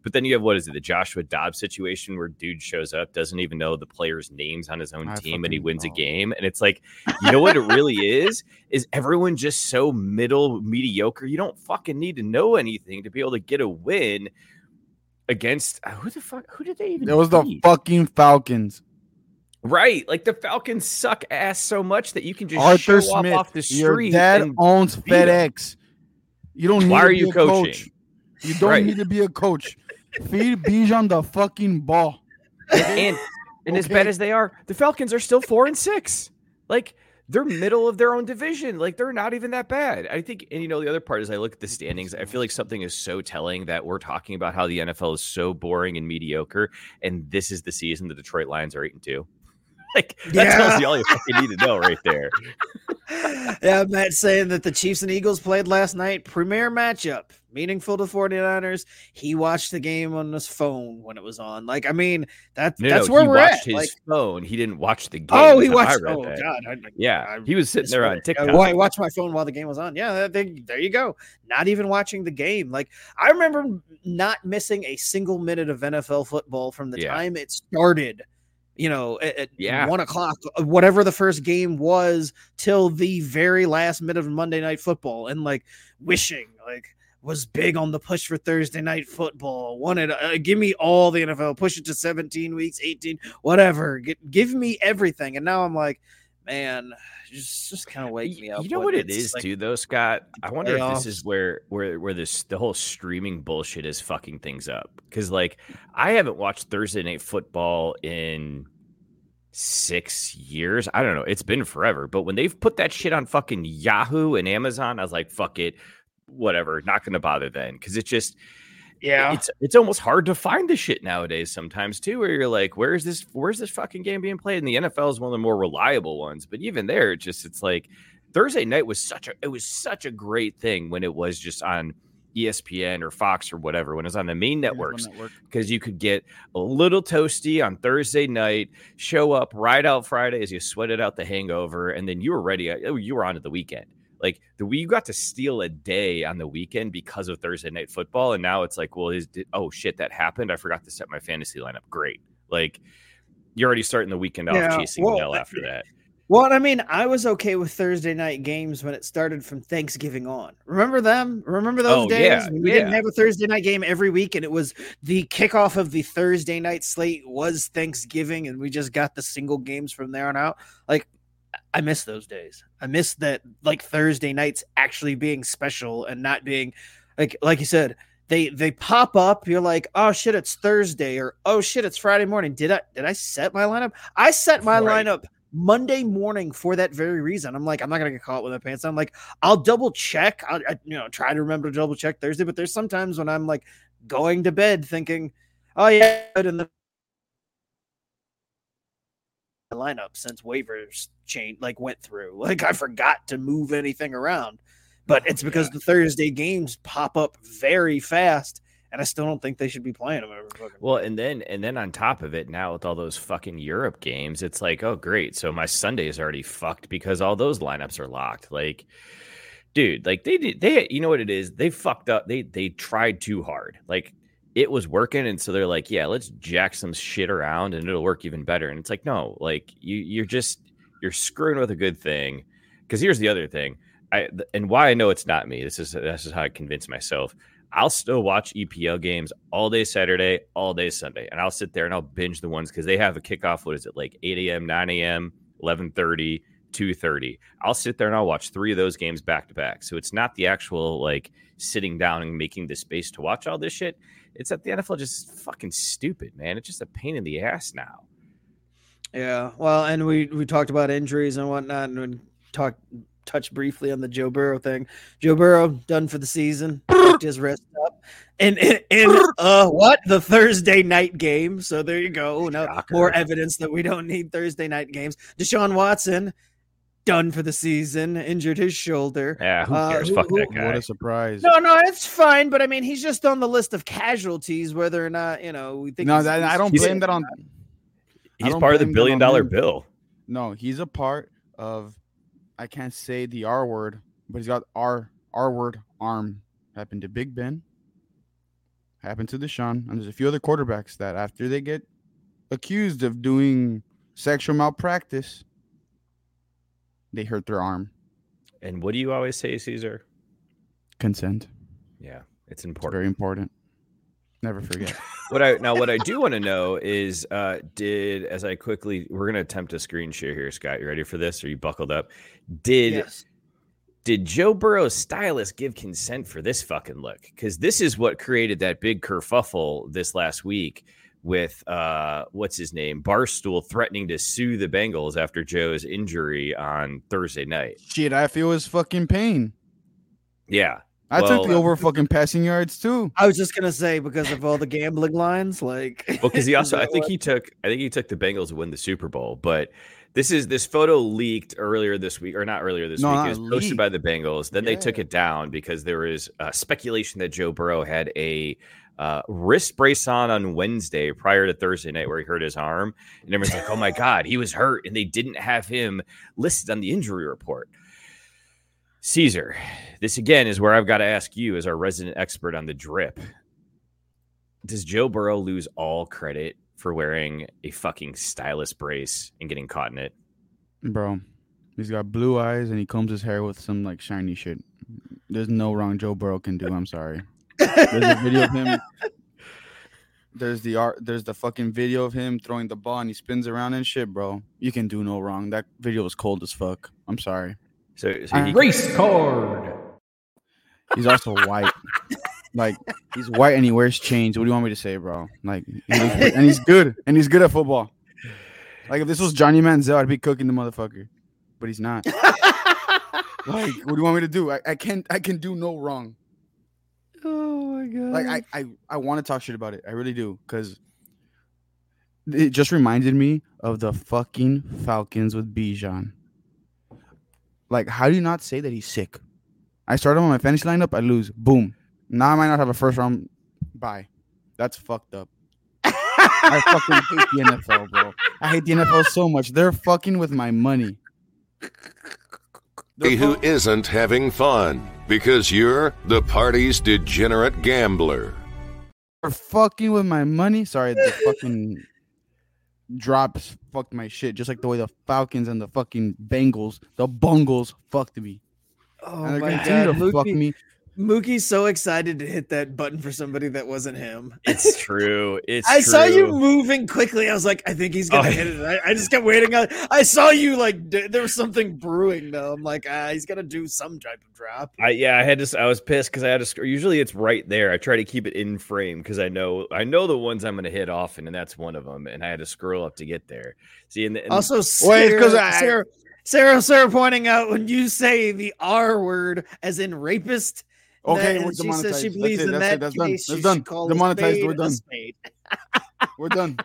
But then you have what is it, the Joshua Dobbs situation where dude shows up, doesn't even know the players' names on his own I team, and he wins a oh. game. And it's like, you know what it really is? Is everyone just so middle mediocre? You don't fucking need to know anything to be able to get a win against uh, who the fuck? Who did they even? It was the fucking Falcons. right. Like the Falcons suck ass so much that you can just Arthur show Smith. off the Your street. dad owns beat. FedEx. You don't need Why to are be you a coaching? coach. You don't Right. need to be a coach. Feed Bijan the fucking ball. and and as bad as they are, the Falcons are still four and six. Like they're middle of their own division. Like they're not even that bad. I think, and you know, the other part is I look at the mm-hmm. standings. I feel like something is so telling that we're talking about how the NFL is so boring and mediocre, and this is the season the Detroit Lions are eight and two. Like that Yeah. tells you all you fucking need to know right there. yeah, Matt saying that the Chiefs and Eagles played last night. Premier matchup, meaningful to 49ers. He watched the game on his phone when it was on. Like, I mean, that, No, that's no, where he we're watched at. his Like, phone. He didn't watch the game. oh, he I watched. Oh, that. God. I, Yeah, I he was sitting there on. TikTok. Uh, why watch my phone while the game was on? Yeah, they, there you go. Not even watching the game. Like I remember not missing a single minute of NFL football from the Yeah. time it started. You know, at, at Yeah. one o'clock, uh, whatever the first game was, till the very last minute of Monday Night Football, and like wishing, like was big on the push for Thursday Night Football. Wanted, uh, give me all the NFL, push it to seventeen weeks, eighteen, whatever. Get, give me everything. And now I'm like, man, just just kind of wake me up. You know what it's, is like, too, though, Scott. I wonder if this is where where where this the whole streaming bullshit is fucking things up. Because like I haven't watched Thursday Night Football in six years. I don't know. It's been forever. But when they've put that shit on fucking Yahoo and Amazon, I was like, fuck it, whatever. Not gonna bother then. Because it just Yeah, it's it's almost hard to find the shit nowadays sometimes too where you're like where's this where's this fucking game being played and the NFL is one of the more reliable ones but even there it just it's like Thursday night was such a it was such a great thing when it was just on ESPN or Fox or whatever when it was on the main networks Network. because you could get a little toasty on Thursday night, show up, right out Friday as you sweated out the hangover, and then you were ready. uh, You were on to the weekend. Like the you got to steal a day on the weekend because of Thursday night football, and now it's like, well, is oh shit that happened? I forgot to set my fantasy lineup. Great, like you're already starting the weekend off Yeah, chasing well, Bell after that. Well, I mean, I was okay with Thursday night games when it started from Thanksgiving on. Remember them? Remember those Oh, days yeah, we didn't have a Thursday night game every week, and it was the kickoff of the Thursday night slate was Thanksgiving, and we just got the single games from there on out. Like, I miss those days. I miss that, like Thursday nights actually being special and not being like, like you said. They they pop up. You're like, oh shit, it's Thursday, or oh shit, it's Friday morning. Did I did I set my lineup? I set my Right. lineup Monday morning for that very reason. I'm like, I'm not gonna get caught with my pants. I'm like, I'll double check. I'll, I, you know, try to remember to double check Thursday. But there's sometimes when I'm like going to bed thinking, oh yeah, and the lineup since waivers change like went through. Like I forgot to move anything around. But oh, it's because the Thursday games pop up very fast, and I still don't think they should be playing them every fucking. Well, and then and then on top of it, now with all those fucking Europe games, it's like, oh great, so my Sunday is already fucked because all those lineups are locked. Like, dude, like they did they you know what it is? They fucked up. They they tried too hard. Like it was working, and so they're like, yeah, let's jack some shit around and it'll work even better. And it's like, no, like you you're just you're screwing with a good thing. Because here's the other thing. I and why I know it's not me. This is this is how I convince myself. I'll still watch EPL games all day Saturday, all day Sunday, and I'll sit there and I'll binge the ones because they have a kickoff. What is it like 8 a.m., 9 a.m., 11:30, 2:30? I'll sit there and I'll watch three of those games back to back. So it's not the actual like sitting down and making the space to watch all this shit. It's that the NFL just fucking stupid, man. It's just a pain in the ass now. Yeah, well, and we we talked about injuries and whatnot, and we talked touched briefly on the Joe Burrow thing. Joe Burrow done for the season, his wrist up, and in, in uh what the Thursday night game. So there you go. No more evidence that we don't need Thursday night games. Deshaun Watson done for the season, injured his shoulder. Yeah, who Uh, cares? who- Fuck who- that guy. What a surprise! No, no, it's fine, but I mean, he's just on the list of casualties, whether or not you know we think. no, he's- that, I don't blame that on. He's part of the blame that on billion dollar him. bill. No, he's a part of. I can't say the R word, but he's got R R word arm. Happened to Big Ben. Happened to Deshaun, and there's a few other quarterbacks that after they get accused of doing sexual malpractice, they hurt their arm. And what do you always say, Cesar? Consent. Yeah, it's It's important. very important. Never forget. What I now what I do want to know is uh did as I quickly we're gonna attempt a screen share here, Scott. You ready for this? Are you buckled up? Did Yes. did Joe Burrow's stylist give consent for this fucking look? Because this is what created that big kerfuffle this last week with uh what's his name? Barstool threatening to sue the Bengals after Joe's injury on Thursday night. Shit, I feel his fucking pain. Yeah. I took the over fucking passing yards too. I was just gonna say because of all the gambling lines, like Well, because he also, I think he took, I think he took the Bengals to win the Super Bowl. But this is this photo leaked earlier this week, or not earlier this No, week. It was posted by the Bengals. Then they took it down because there was uh, speculation that Joe Burrow had a uh, wrist brace on on Wednesday prior to Thursday night where he hurt his arm, and everyone's like, "Oh my god, he was hurt," and they didn't have him listed on the injury report. Cesar, this again is where I've got to ask you, as our resident expert on the drip does Joe Burrow lose all credit for wearing a fucking stylus brace and getting caught in it? Bro, he's got blue eyes and he combs his hair with some like shiny shit. There's no wrong Joe Burrow can do. I'm sorry. There's a video of him. there's the art there's the fucking video of him throwing the ball and he spins around and shit, bro. You can do no wrong. That video was cold as fuck. I'm sorry. So, so he, Race card. He's also white. Like he's white and he wears chains. What do you want me to say, bro? Like, he looks- and he's good and he's good at football. Like if this was Johnny Manziel, I'd be cooking the motherfucker, but he's not. Like, what do you want me to do? I, I can't. I can do no wrong. Oh my god! Like I I, I want to talk shit about it. I really do because it just reminded me of the fucking Falcons with Bijan. Like, how do you not say that he's sick? I start him on my fantasy lineup, I lose. Boom. Now I might not have a first round. Bye. That's fucked up. I fucking hate the NFL, bro. I hate the NFL so much. They're fucking with my money. They're who fu- isn't having fun because you're the party's degenerate gambler. They're fucking with my money. Sorry, the fucking drops fucked my shit. Just like the way the Falcons and the fucking Bengals, the Bungles fucked me. oh and my god! to fuck me. Mookie's so excited to hit that button for somebody that wasn't him. it's true. It's I saw you moving quickly. I was like, I think he's gonna Oh. hit it. I, I just kept waiting. I, I saw you like d- there was something brewing though. I'm like, ah, he's gonna do some type of drop. I yeah, I had to. I was pissed because I had to. sc- Usually, it's right there. I try to keep it in frame because I know I know the ones I'm going to hit often, and that's one of them. And I had to scroll up to get there. See, and, and Also, Wait, Sarah, 'cause I- Sarah, Sarah, Sarah pointing out when you say the R word as in rapist. Okay, that- we're and she demonetized. says she That's believes it, in that's that it, that's done, that's done. call Demonetized, we're done. spade. We're done.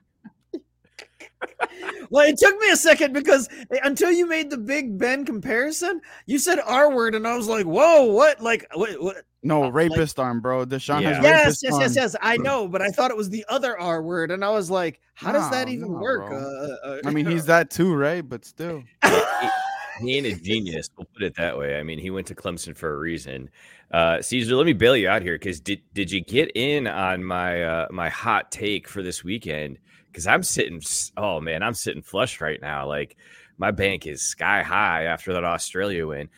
Well, it took me a second because until you made the Big Ben comparison, you said R word, and I was like, "Whoa, what? Like, what? what? No, Uh, like- rapist arm, bro. Deshaun Yeah. has Yes, rapist yes, arm. yes, yes. I know, but I thought it was the other R word, and I was like, "How does that even no, work?" Uh, uh, I mean, he's that too, right? But still. he ain't a genius. We'll put it that way. I mean, he went to Clemson for a reason. Uh, Cesar, let me bail you out here because did did you get in on my uh, my hot take for this weekend? Because I'm sitting. s- Oh man, I'm sitting flush right now. Like my bank is sky high after that Australia win.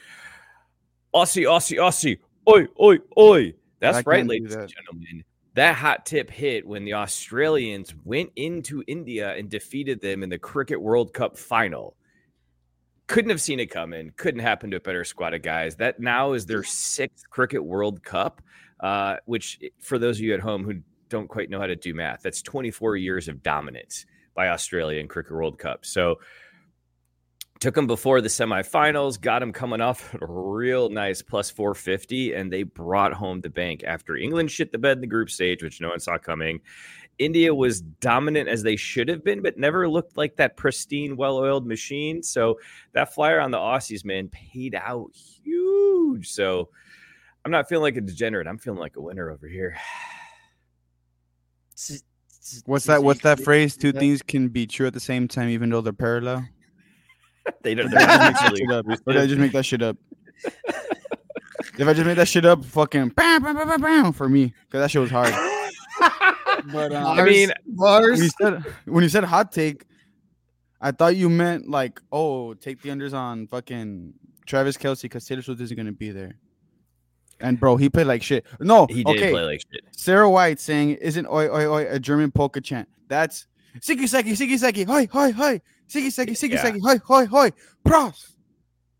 Aussie, Aussie, Aussie. Oi, oi, oi. That's I right, ladies and gentlemen. That hot tip hit when the Australians went into India and defeated them in the Cricket World Cup final couldn't have seen it coming. Couldn't happen to a better squad of guys. That now is their sixth Cricket World Cup, uh, which, for those of you at home who don't quite know how to do math, that's 24 years of dominance by Australia in Cricket World Cup. So took them before the semifinals, got them coming off a real nice plus 450, and they brought home the bank after England shit the bed in the group stage, which no one saw coming. India was dominant as they should have been, but never looked like that pristine, well oiled machine. So that flyer on the Aussies, man, paid out huge. So I'm not feeling like a degenerate. I'm feeling like a winner over here. What's that? What's that phrase? Two things can be true at the same time, even though they're parallel. they don't. Or did I just make that They're shit up? Or did I just make that shit up? if I just made that shit up, fucking bam, bam, bam, bam, bam, for me, because that shit was hard. But um, I mean, bars. when you said when you said hot take, I thought you meant like, oh, take the unders on fucking Travis Kelce because Taylor Swift isn't gonna be there. And bro, he played like shit. No, he did okay. play like shit. Sarah White saying, "Isn't oi oi oi a German polka chant?" That's Siki Seki Siki Seki Hoi Hoi Hoi Siki Seki Siki Yeah. Seki Hoi Hoi Hoi Pros.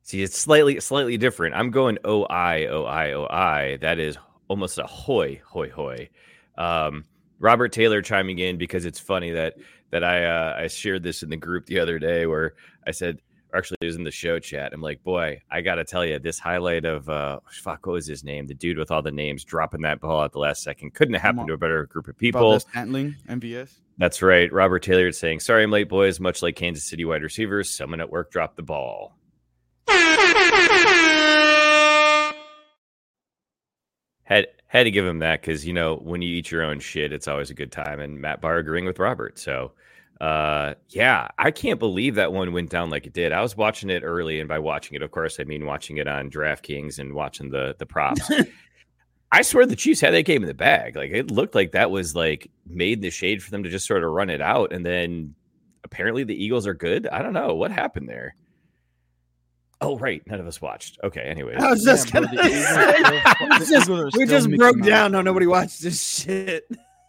See, it's slightly slightly different. I'm going O I O I O I. That is almost a hoy hoy hoy. Um, Robert Taylor chiming in because it's funny that that I uh, I shared this in the group the other day where I said, actually it was in the show chat. I'm like, boy, I gotta tell you, this highlight of uh, fuck, what was his name? The dude with all the names dropping that ball at the last second couldn't have happened to a better group of people. Valdez Scantling, MVS. That's right. Robert Taylor is saying, sorry, I'm late, boys. Much like Kansas City wide receivers, someone at work dropped the ball. Had had to give him that because you know when you eat your own shit, it's always a good time. And Matt Barr agreeing with Robert. So uh yeah, I can't believe that one went down like it did. I was watching it early, and by watching it, of course, I mean watching it on DraftKings and watching the the props. I swear the Chiefs had that game in the bag. Like it looked like that was like made in the shade for them to just sort of run it out. And then apparently the Eagles are good. I don't know what happened there. Oh, right. None of us watched. Okay. Anyways. I was just Yeah, gonna the say, Eagles we just, we just broke down how bro. nobody watched this shit.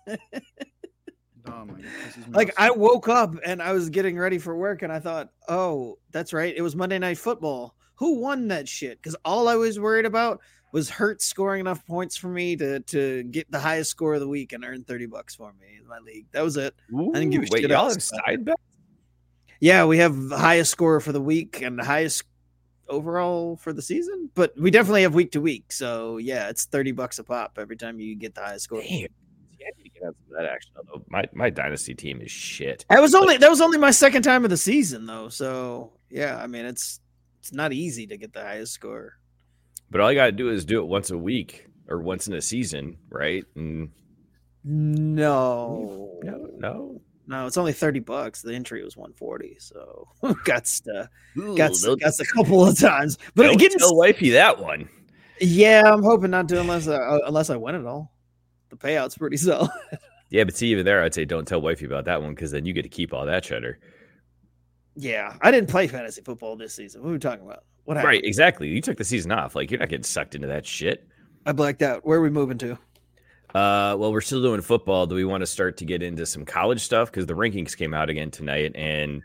Oh my god. this Like. I woke up and I was getting ready for work and I thought, "Oh, that's right. It was Monday Night Football. Who won that shit?" Cuz all I was worried about was Hurt scoring enough points for me to to get the highest score of the week and earn 30 bucks for me in my league. That was it. didn't give a Wait, shit y'all else have side bets? Yeah, we have the highest score for the week and the highest overall for the season, but we definitely have week to week. So, yeah, it's 30 bucks a pop every time you get the highest score. Damn. See, I need to get out of that action. Although my, my dynasty team is shit. That was only that was only my second time of the season though. So, yeah, I mean, it's it's not easy to get the highest score. But all you got to do is do it once a week or once in a season, right? And No. no, no. No, it's only 30 bucks. The entry was 140. So got to got got a couple of times. But don't getting tell wifey that one. yeah, I'm hoping not to unless I, uh, unless I win it all. The payout's pretty solid. Yeah, but see, even there, I'd say don't tell wifey about that one because then you get to keep all that cheddar. Yeah, I didn't play fantasy football this season. What are we talking about? What happened? Right, exactly. You took the season off. Like you're not getting sucked into that shit. I blacked out. Where are we moving to? Uh, well, we're still doing football. Do we want to start to get into some college stuff? Because the rankings came out again tonight, and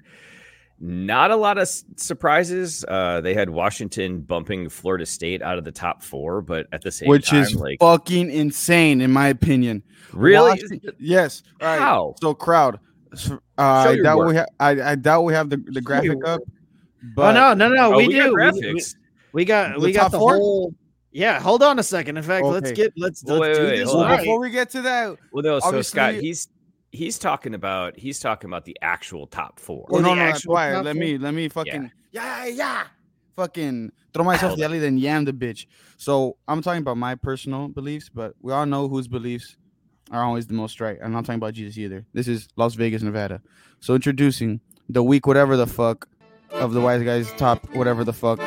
not a lot of s- surprises. Uh, they had Washington bumping Florida State out of the top four, but at the same which time, is like fucking insane in my opinion. really, Washington- yes. All right. how? So crowd. So, Show Uh, I doubt work. we have. I, I doubt we have the, the graphic your up. oh But no, no, no, Oh, we, we got do. We- graphics. We, we got The we got the four? whole. Yeah, hold on a second. In fact, let's get let's, let's wait, do wait, this hold. Well, right. before we get to that, Well, no. So Scott, he's he's talking about he's talking about the actual top four. Well, oh, no, the no, that's why. Let four? me let me fucking yeah, yeah, yeah. fucking throw myself Hold the alley then yam the bitch. So I'm talking about my personal beliefs, but we all know whose beliefs are always the most right. I'm not talking about Jesus either. This is Las Vegas, Nevada. So introducing the week, whatever the fuck, of the wise guys top, whatever the fuck.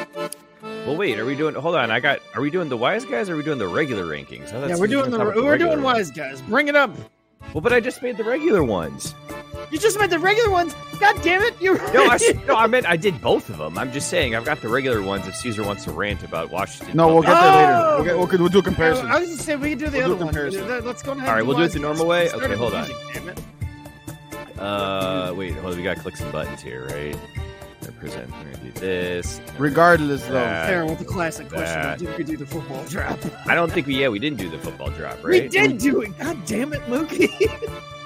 Well, wait. Are we doing? Hold on. I got. Are we doing the wise guys? or Are we doing the regular rankings? I Yeah, we're doing gonna the we're doing regular ones. wise guys. Bring it up. Well, but I just made the regular ones. You just made the regular ones. God damn it! You No, I s- no, I meant I did both of them. I'm just saying I've got the regular ones. If Cesar wants to rant about Washington, No, we'll get there later. Oh! We'll, get, we'll, we'll do a comparison. I was just saying we can do the We'll do other one. comparison. Let's go ahead. All right, we'll do it the normal way? Okay, hold on. music, damn it. Uh, wait, hold on. We got to click some buttons here, right? Represent. We're gonna do this. Regardless, though. That. Fair with the classic question. that. Did we do the football drop? I don't think we. Yeah, we didn't do the football drop, right? We did do it. God damn it, Mookie.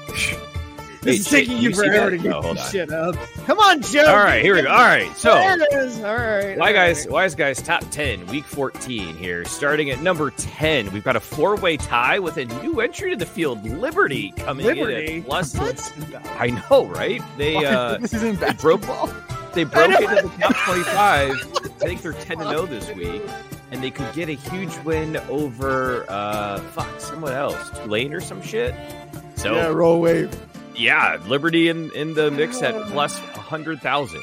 Wait, This is taking you you see forever to get No, this shit up. Come on, Joe. All right, here we go. All right, so there it is. All right. Why all guys, right. wise guys, top ten, week fourteen here. Starting at number ten, we've got a four-way tie with a new entry to the field, Liberty, coming Liberty? in at plus. What? I know, right? They uh, this isn't they broke basketball. They broke into the top twenty-five. I think they're ten to zero this week, and they could get a huge win over uh, fuck someone else, Tulane or some shit. So Yeah, roll wave. yeah, Liberty in, in the mix at plus 100,000.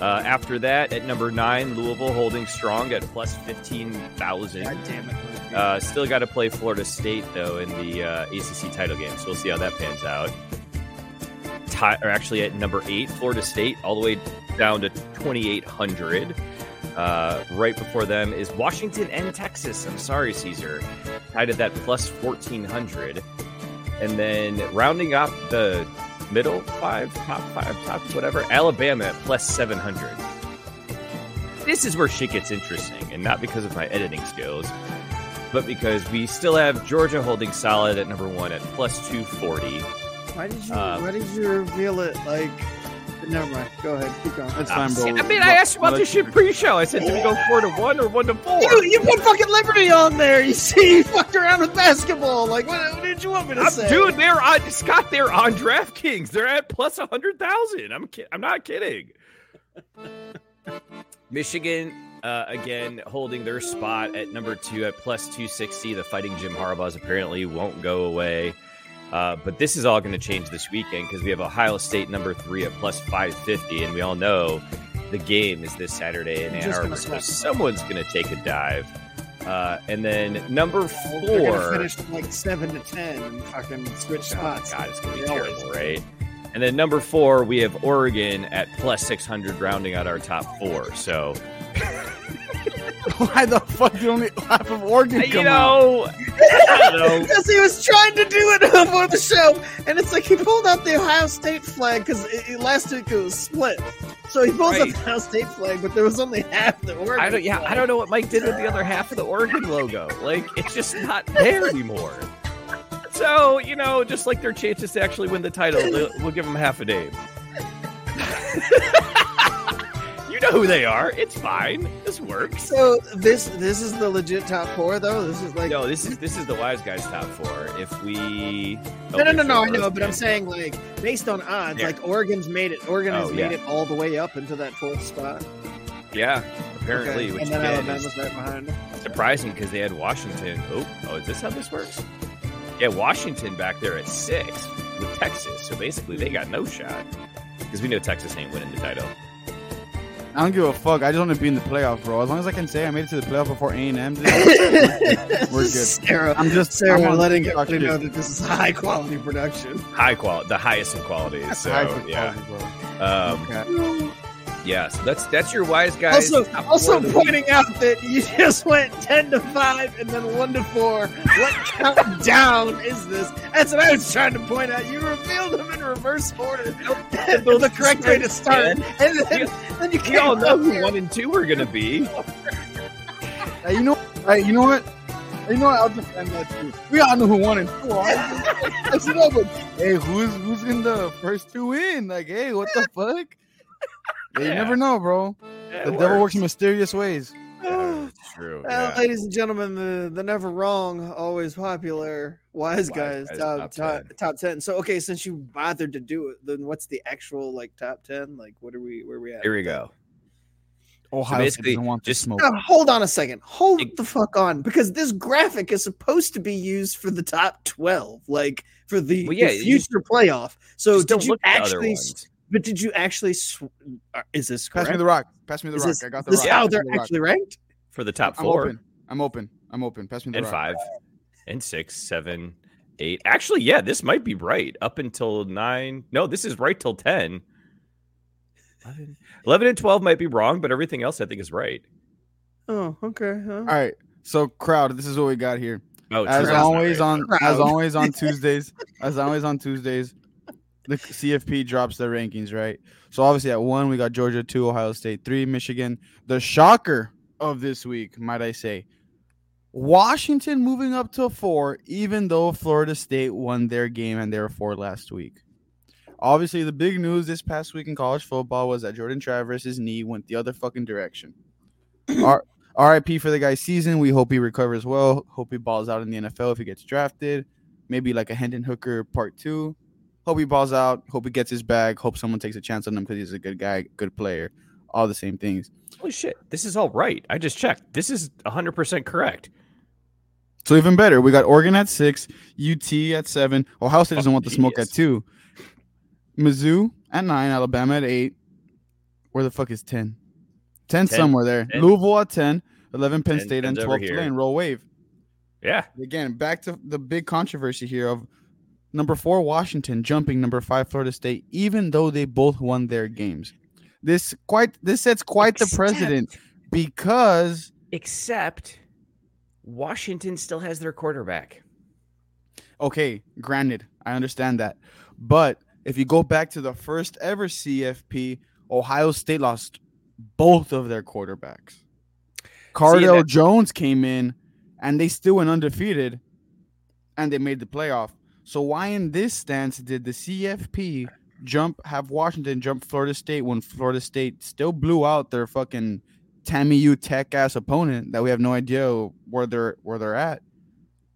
Uh, after that, at number nine, Louisville holding strong at plus 15,000. God damn it. Uh, still got to play Florida State, though, in the uh, ACC title game. So we'll see how that pans out. Ti- or actually, at number eight, Florida State, all the way down to 2,800. Uh, right before them is Washington and Texas. I'm sorry, Cesar. Tied at that plus 1,400. And then rounding up the middle five, top five, top whatever, Alabama at plus 700. This is where shit gets interesting, and not because of my editing skills, but because we still have Georgia holding solid at number one at plus 240. Why did you? uh, why did you reveal it like? Never mind. Go ahead. Keep going. That's fine, bro. I mean, I asked you about this shit pre-show. I said, do we go four to one or one to four? You, you put fucking Liberty on there. You see, you fucked around with basketball. Like, what, what did you want me to I'm, say? dude, they're on Scott. They're on DraftKings. They're at plus a hundred thousand. I'm ki- I'm not kidding. Michigan uh, again holding their spot at number two at plus two sixty. The Fighting Jim Harbaugh's apparently won't go away. Uh, but this is all going to change this weekend because we have Ohio State number three at plus five fifty, and we all know the game is this Saturday in Ann Arbor, so someone's going to take a dive. Uh, and then number They're gonna four. finish like seven to ten and fucking switch Oh, spots. God, it's gonna be They always terrible, right? And then number four, we have Oregon at plus six hundred, rounding out our top four. So Why the fuck did only half of Oregon You out? know, I don't know. Because he was trying to do it before the show, and it's like he pulled out the Ohio State flag because last week it was split. So he pulls Right. out the Ohio State flag, but there was only half the Oregon. I don't. Yeah, flag. I don't know what Mike did with the other half of the Oregon logo. Like, it's just not there anymore. So you know, just like their chances to actually win the title, they'll- we'll give them half a name. you know who they are. It's fine. This works. So this this is the legit top four though. This is like No, this is this is the wise guys top four. If we no no no no. I know, but I'm saying like based on odds, Yeah. like Oregon's made it. Oregon has Oh, made yeah. it all the way up into that fourth spot. yeah, apparently, Okay, which and then Alabama's right behind. them. surprising because they had Washington. Oh, oh, is this how this works? Yeah, Washington back there at six with Texas. So basically, they got no shot because we know Texas ain't winning the title. I don't give a fuck. I just want to be in the playoff, bro. As long as I can say I made it to the playoff before A and M. We're good. Sarah, I'm just Sarah, I'm letting TikTok everybody know that this is high quality production. High quality, the highest in quality. So High yeah, quality, bro. um, Okay. Yeah. So that's that's your wise guy. Also, top also four of the week. pointing out that you just went ten to five and then one to four. What countdown is this? That's what I was trying to point out. You revealed them in reverse order. the correct way to start, and then, then you We all came know who here. one and two are gonna be. Hey, you know, hey, you know what? You know what? I'll defend that too. We all know who won and two. are. I said, no, but hey, who's who's in the first two in? Like, hey, what the fuck? Yeah, you Yeah. never know, bro. Yeah, The it devil works in mysterious ways. Yeah, true. Well, yeah. ladies and gentlemen, the, the never wrong, always popular, wise Wise guys, Guys top, top top, 10. top ten. So, okay, since you bothered to do it, then what's the actual like top ten? Like, what are we? Where are we at? Here we go. Ohio State basically, doesn't want to just- smoke. Now, hold on a second. Hold It- the fuck on, because this graphic is supposed to be used for the top twelve, like for the, Well, yeah, the you future playoff. So, did don't you look at the other actually? Ones. But did you actually? Sw- uh, is this Pass me the rock. Pass me the is rock. this, I got the this rock. how they're the rock. actually ranked? for the top I'm four open. I'm open. I'm open. Pass me the rock. and rock. five and six, seven, eight. Actually, yeah, this might be right up until nine. No, this is right till 10. 11, 11 and 12 might be wrong, but everything else I think is right. Oh, okay. huh? All right. So crowd, this is what we got here. Oh, As true. always on as always on Tuesdays, as always on Tuesdays, the CFP drops their rankings, right? So obviously at one we got Georgia, two Ohio State, three Michigan. The shocker of this week, might I say, Washington moving up to four, even though Florida State won their game and they were four last week. Obviously, the big news this past week in college football was that Jordan Travis's knee went the other fucking direction. R- RIP for the guy's season. We hope he recovers well. Hope he balls out in the NFL if he gets drafted. Maybe like a Hendon Hooker part two. Hope he balls out. Hope he gets his bag. Hope someone takes a chance on him because he's a good guy, good player. All the same things. Holy shit. This is all right. I just checked. This is 100% correct. So even better, we got Oregon at six, UT at seven. Ohio State doesn't Oh, want the smoke at two. Mizzou at nine, Alabama at eight. Where the fuck is 10? 10, 10, somewhere there. 10. Louisville at 10, 11 Penn 10, State, and 12. Tulane. Roll wave. Yeah. Again, back to the big controversy here of number four, Washington jumping number five, Florida State, even though they both won their games. This quite this sets quite the precedent because Except Washington still has their quarterback. okay, granted, I understand that. But if you go back to the first ever CFP, Ohio State lost both of their quarterbacks. Cardale Jones came in and they still went undefeated and they made the playoff. So why in this stance did the CFP jump have Washington jump Florida State when Florida State still blew out their fucking Tammy U Tech ass opponent that we have no idea where they're where they're at?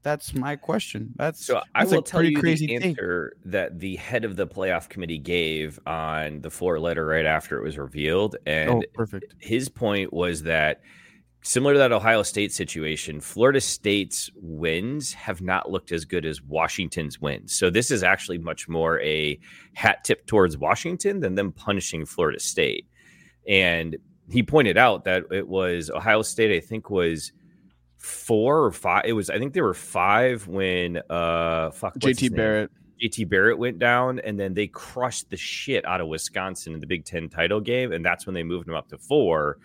That's my question. That's So I that's a will tell pretty you crazy the thing. answer that the head of the playoff committee gave on the floor letter right after it was revealed. And Oh, perfect. his point was that similar to that Ohio State situation, Florida State's wins have not looked as good as Washington's wins. So this is actually much more a hat tip towards Washington than them punishing Florida State. And he pointed out that it was Ohio State, I think was four or five. It was, I think they were five when uh fuck JT? Barrett. JT Barrett went down, and then they crushed the shit out of Wisconsin in the Big Ten title game, and that's when they moved him up to four.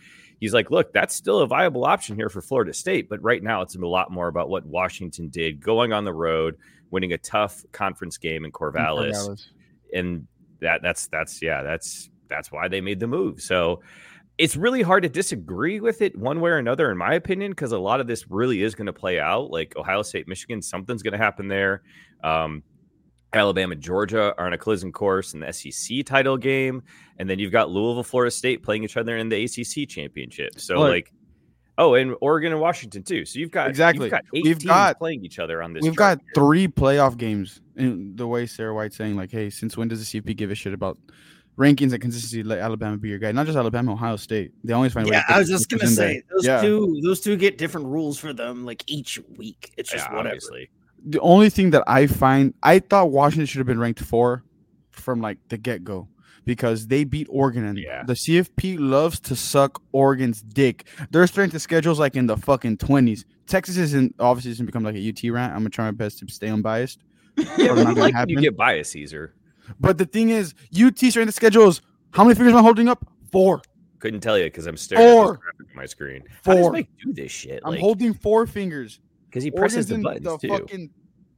He's like, look, that's still a viable option here for Florida State, but right now it's a lot more about what Washington did, going on the road, winning a tough conference game in Corvallis, Corvallis. and that that's that's yeah, that's that's why they made the move. So it's really hard to disagree with it one way or another, in my opinion, because a lot of this really is going to play out. Like Ohio State, Michigan, something's going to happen there. Um, Alabama, Georgia are on a collision course in the SEC title game, and then you've got Louisville, Florida State playing each other in the ACC championship. So Look. like, oh, and Oregon and Washington too. So you've got Exactly. You've got 8 We've teams got- playing each other on this. We've got here. three playoff games. In the way Sarah White's saying, like, hey, since when does the CFP give a shit about rankings and consistency? Let Alabama be your guy. Not just Alabama, Ohio State. They always find a way. Yeah, to I was just gonna in there. say those Yeah. two those two get different rules for them like each week. It's just Yeah, whatever. obviously. The only thing that I find, I thought Washington should have been ranked four from like the get go because they beat Oregon and Yeah. the CFP loves to suck Oregon's dick. Their strength of schedules like in the fucking twenties. Texas isn't obviously doesn't become like a UT rant. I'm gonna try my best to stay unbiased. Yeah, but not I gonna like when you get bias, Cesar. But the thing is, UT strength of schedule is how many fingers am I holding up? Four. Couldn't tell you because I'm staring at Four. on my screen. Four. How does. Mike do this shit? I'm Like, holding four fingers. Because he presses the in buttons the too. fucking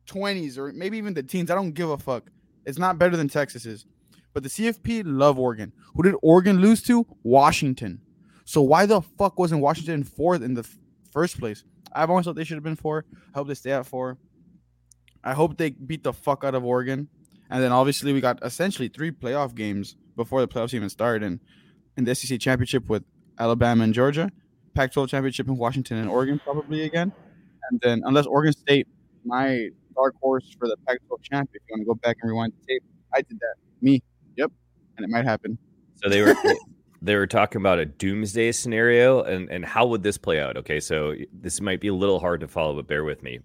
twenties or maybe even the teens. I don't give a fuck. It's not better than Texas is. But the CFP love Oregon. Who did Oregon lose to? Washington. So why the fuck wasn't Washington fourth in the f- first place? I've always thought they should have been four. I hope they stay at four. I hope they beat the fuck out of Oregon. And then obviously we got essentially three playoff games before the playoffs even started. And in the SEC championship with Alabama and Georgia, Pac-12 championship in Washington and Oregon probably again. And then unless Oregon State, my dark horse for the Pac-12 champ, if you want to go back and rewind the tape, I did that. Me. Yep. And it might happen. So they were they were talking about a doomsday scenario and and how would this play out? Okay, so this might be a little hard to follow, but bear with me.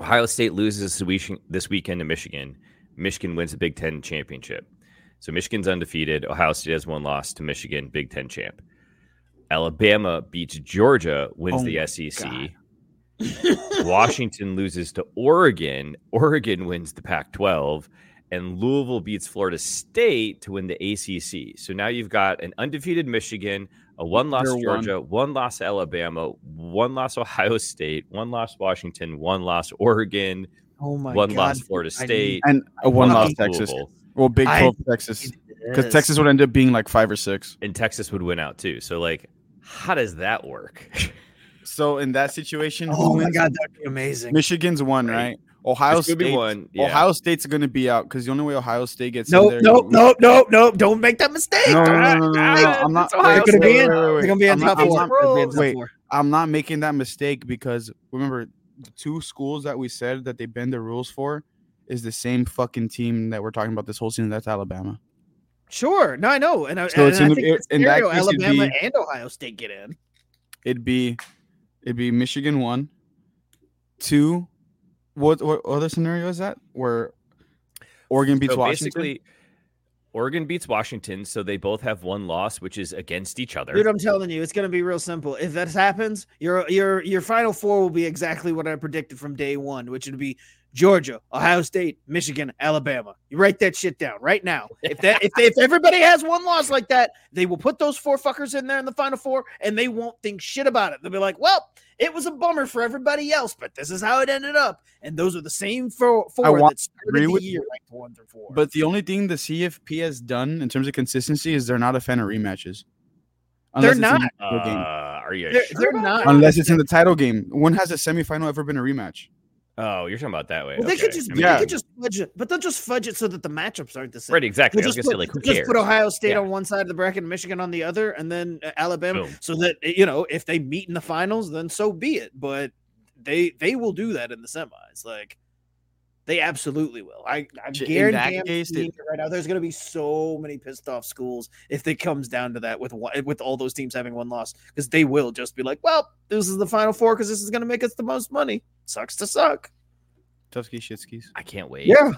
Ohio State loses this weekend to Michigan. Michigan wins the Big Ten championship. So Michigan's undefeated. Ohio State has one loss to Michigan, Big Ten champ. Alabama beats Georgia, wins Oh the SEC. Washington loses to Oregon. Oregon wins the Pac 12. And Louisville beats Florida State to win the ACC. So now you've got an undefeated Michigan, a one loss They're one. Georgia, one loss Alabama, one loss Ohio State, one loss Washington, one loss Oregon, Oh my one god. loss Florida I State, And a one Fucking loss Texas. Louisville. Well, Big I- 12 Texas. Because Texas would end up being like five or six. and Texas would win out too. So, like, how does that work? So in that situation, Oh my god, that'd be amazing. Michigan's one, Right. right? Ohio This could be State. one. Yeah. Ohio State's going to be out because the only way Ohio State gets in Nope, there. nope, nope, nope, nope. Don't make that mistake. No, no, no, no, no, no, no, Ah, I'm not. Ohio They're gonna be in. Wait, wait, wait, They're gonna be in top not- I'm four. not- They're gonna be in top Wait. I'm not making that mistake because remember the two schools that we said that they bend the rules for is the same fucking team that we're talking about this whole season. That's Alabama. Sure. No, I know. And, I- So and it's I in the- think it- the in that scenario, case, Alabama be- and Ohio State get in. It'd be, it'd be Michigan one, two. What what other scenario is that where Oregon beats so Washington? basically, Oregon beats Washington, so they both have one loss, which is against each other. Dude, I'm telling you, it's gonna be real simple. If that happens, your your your final four will be exactly what I predicted from day one, which would be Georgia, Ohio State, Michigan, Alabama. You write that shit down right now. If that if if everybody has one loss like that, they will put those four fuckers in there in the final four, and they won't think shit about it. They'll be like, "Well, it was a bummer for everybody else, but this is how it ended up." And those are the same four, four want that started agree the with year like one through four. But the only thing the CFP has done in terms of consistency is they're not a fan of rematches. They're it's in not. the Uh, game. are you They're- sure they're not. Unless it's in the title game. When has a semifinal ever been a rematch? Oh, you're talking about that way. Well, they could just I mean, Yeah. they could just fudge it, but they'll just fudge it so that the matchups aren't the same. right, exactly. They'll just put, say, like, just put Ohio State Yeah. on one side of the bracket and Michigan on the other, and then uh, Alabama, Boom. so that you know if they meet in the finals, then so be it. But they they will do that in the semis. Like they absolutely will. I, I In that guarantee case, it it- right now. There's going to be so many pissed off schools if it comes down to that with one, with all those teams having one loss because they will just be like, well, this is the final four because this is going to make us the most money. Sucks to suck. Tufsky shitskis. I can't wait. Yeah.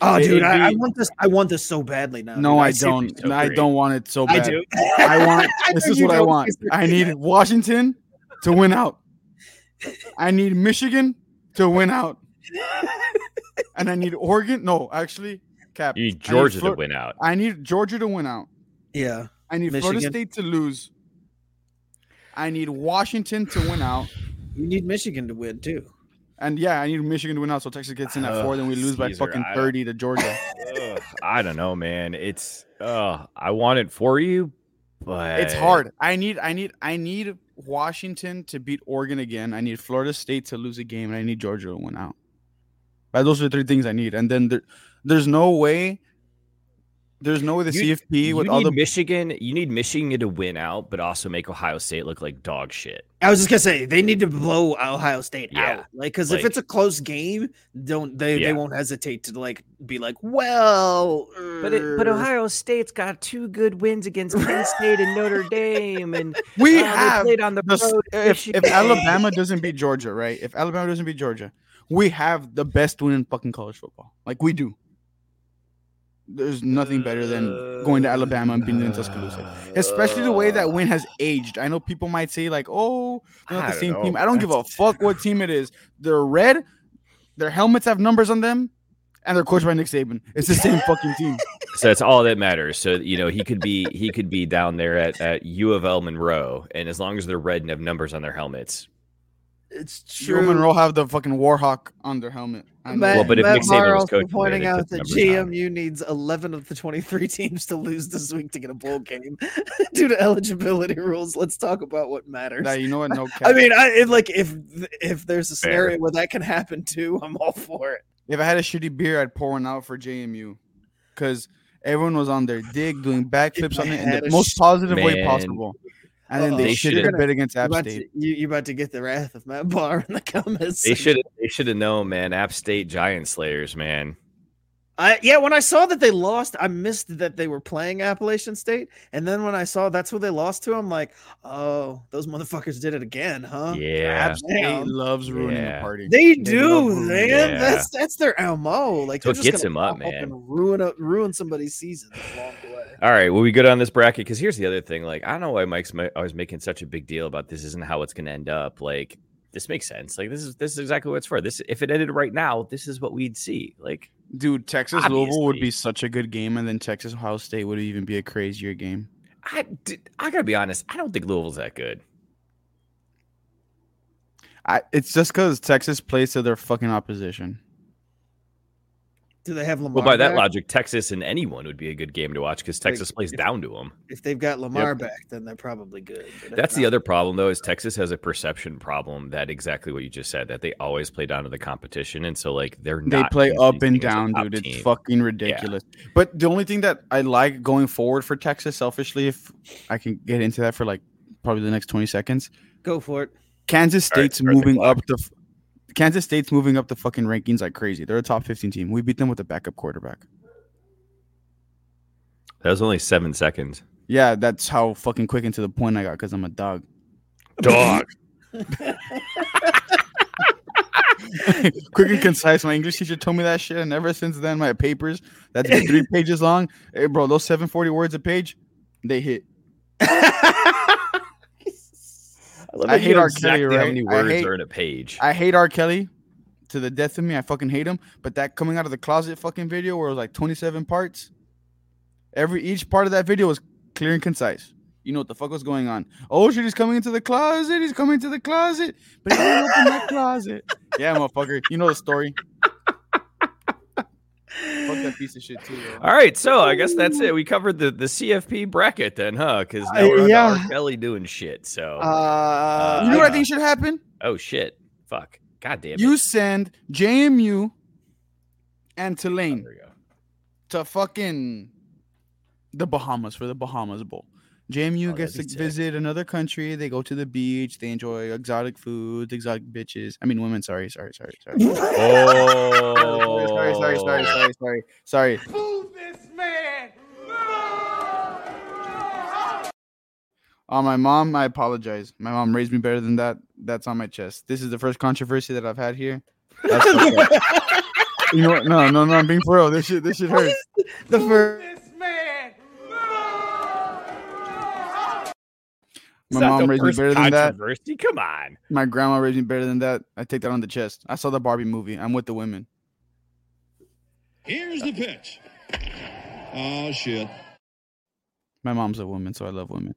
Oh, dude, I, I want this. I want this so badly now. No, dude. I seriously don't. so I don't want it so I bad. do. I want this know is what I want. I need Washington to win out. I need Michigan to win out. And I need Oregon. No, actually, Cap. You need I need Georgia to win out. I need Georgia to win out. Yeah. I need Florida State to lose. I need Washington to win out. You need Michigan to win too. And yeah, I need Michigan to win out, so Texas gets in at four. Then we lose by fucking thirty to Georgia. Ugh, I don't know, man. It's uh, I want it for you, but It's hard. I need, I need, I need Washington to beat Oregon again. I need Florida State to lose a game, and I need Georgia to win out. But those are the three things I need. And then there, there's no way. There's no way the You- CFP You with all the Michigan. You need Michigan to win out, but also make Ohio State look like dog shit. I was just gonna say they need to blow Ohio State Yeah, out, like because if it's a close game, don't they? Yeah. They won't hesitate to like be like, well, But it, but er, Ohio State's got two good wins against Penn State and Notre Dame, and we uh, have played on the the road. if, if Alabama doesn't beat Georgia, right? If Alabama doesn't beat Georgia, we have the best win in fucking college football. Like we do. There's nothing better than going to Alabama and beating in Tuscaloosa. Especially the way that win has aged. I know people might say, like, oh, they're not the same know. team. I don't give a fuck what team it is. They're red, their helmets have numbers on them, and they're coached by Nick Saban. It's the same fucking team. So that's all that matters. So you know he could be he could be down there at, at U of L Monroe, and as long as they're red and have numbers on their helmets. It's Joe true. Monroe have the fucking Warhawk on their helmet. I know. Matt, Well, but if Matt Nick Saban was also coaching pointing they out that numbers on. JMU needs 11 of the 23 teams to lose this week to get a bowl game due to eligibility rules. Let's talk about what matters. Nah, you know what? No cap. I mean, I it, like if if there's a Fair. scenario where that can happen too, I'm all for it. If I had a shitty beer, I'd pour one out for JMU, because everyone was on their dig doing backflips on it in had the a most sh- positive way Man. possible, and then Uh-oh. they, They should have should've- bet against You App State. to, you, you about to get the wrath of Matt Barr in the comments. They should they should have known, man. App State Giant Slayers, man. I yeah, when I saw that they lost, I missed that they were playing Appalachian State, and then when I saw that's who they lost to, I'm like, oh, those motherfuckers did it again, huh? Yeah, App State loves ruining Yeah. the party. They love do, man. Yeah. That's that's their mo. Like So it just gets gonna him up, pop man. and ruin a, ruin somebody's season along the way. All right, well, we good on this bracket because here's the other thing. Like, I don't know why Mike's ma- always making such a big deal about this. Isn't how it's going to end up. Like, this makes sense. Like, this is this is exactly what it's for. This if it ended right now, this is what we'd see. Like, Dude, Texas Louisville would be such a good game, and then Texas Ohio State would even be a crazier game. I I gotta be honest. I don't think Louisville's that good. I, it's just because Texas plays to their fucking opposition. Do they have Lamar? Well, by that back? logic, Texas and anyone would be a good game to watch because Texas plays if- down to them. if they've got Lamar back, then they're probably good. That's the not- other problem, though, is Texas has a perception problem that exactly what you just said that they always play down to the competition, and so like they're not. They play up and seen as a down, top dude. It's team. fucking ridiculous. But the only thing that I like going forward for Texas, selfishly, if I can get into that for like probably the next 20 seconds, Go for it. Kansas State's start the moving clock. up the f- Kansas State's moving up the fucking rankings like crazy. They're a top 15 team. We beat them with a backup quarterback. That was only seven seconds. Yeah, that's how fucking quick and to the point I got because I'm a dog. Dog. quick and concise. My English teacher told me that shit, and ever since then, my papers that's been three pages long. Hey, bro, those 740 words a page, they hit. Love I hate R. Kelly, exactly How right? many I words hate- are in a page? I hate R. Kelly to the death of me. I fucking hate him. But that coming out of the closet fucking video where it was like 27 parts, every each part of that video was clear and concise. You know what the fuck was going on? Oh shit, he's coming into the closet. He's coming to the closet, but he didn't open that closet. Yeah, motherfucker. You know the story. Fuck that piece of shit too. Bro. All right, so I guess that's it. We covered the, the CFP bracket then, huh? Because now Uh, we're on to yeah. R. Kelly doing shit. So, Uh, You know what I think should happen? oh shit, fuck, god damn it. You send JMU and Tulane There we go. to fucking the Bahamas for the Bahamas Bowl. JMU Oh, gets to sick. visit another country. They go to the beach. They enjoy exotic foods, exotic bitches. I mean, women. Sorry, sorry, sorry, sorry. Oh, sorry, sorry, sorry, sorry, sorry, sorry. Food, this man. On my mom, I apologize. My mom raised me better than that. That's on my chest. This is the first controversy that I've had here. That's you know what? No, no, no. I'm being for real. This shit, this shit hurts. the first. It's My mom raised me better than that. controversy. Come on. My grandma raised me better than that. I take that on the chest. I saw the Barbie movie. I'm with the women. Here's the pitch. Oh shit. My mom's a woman, so I love women.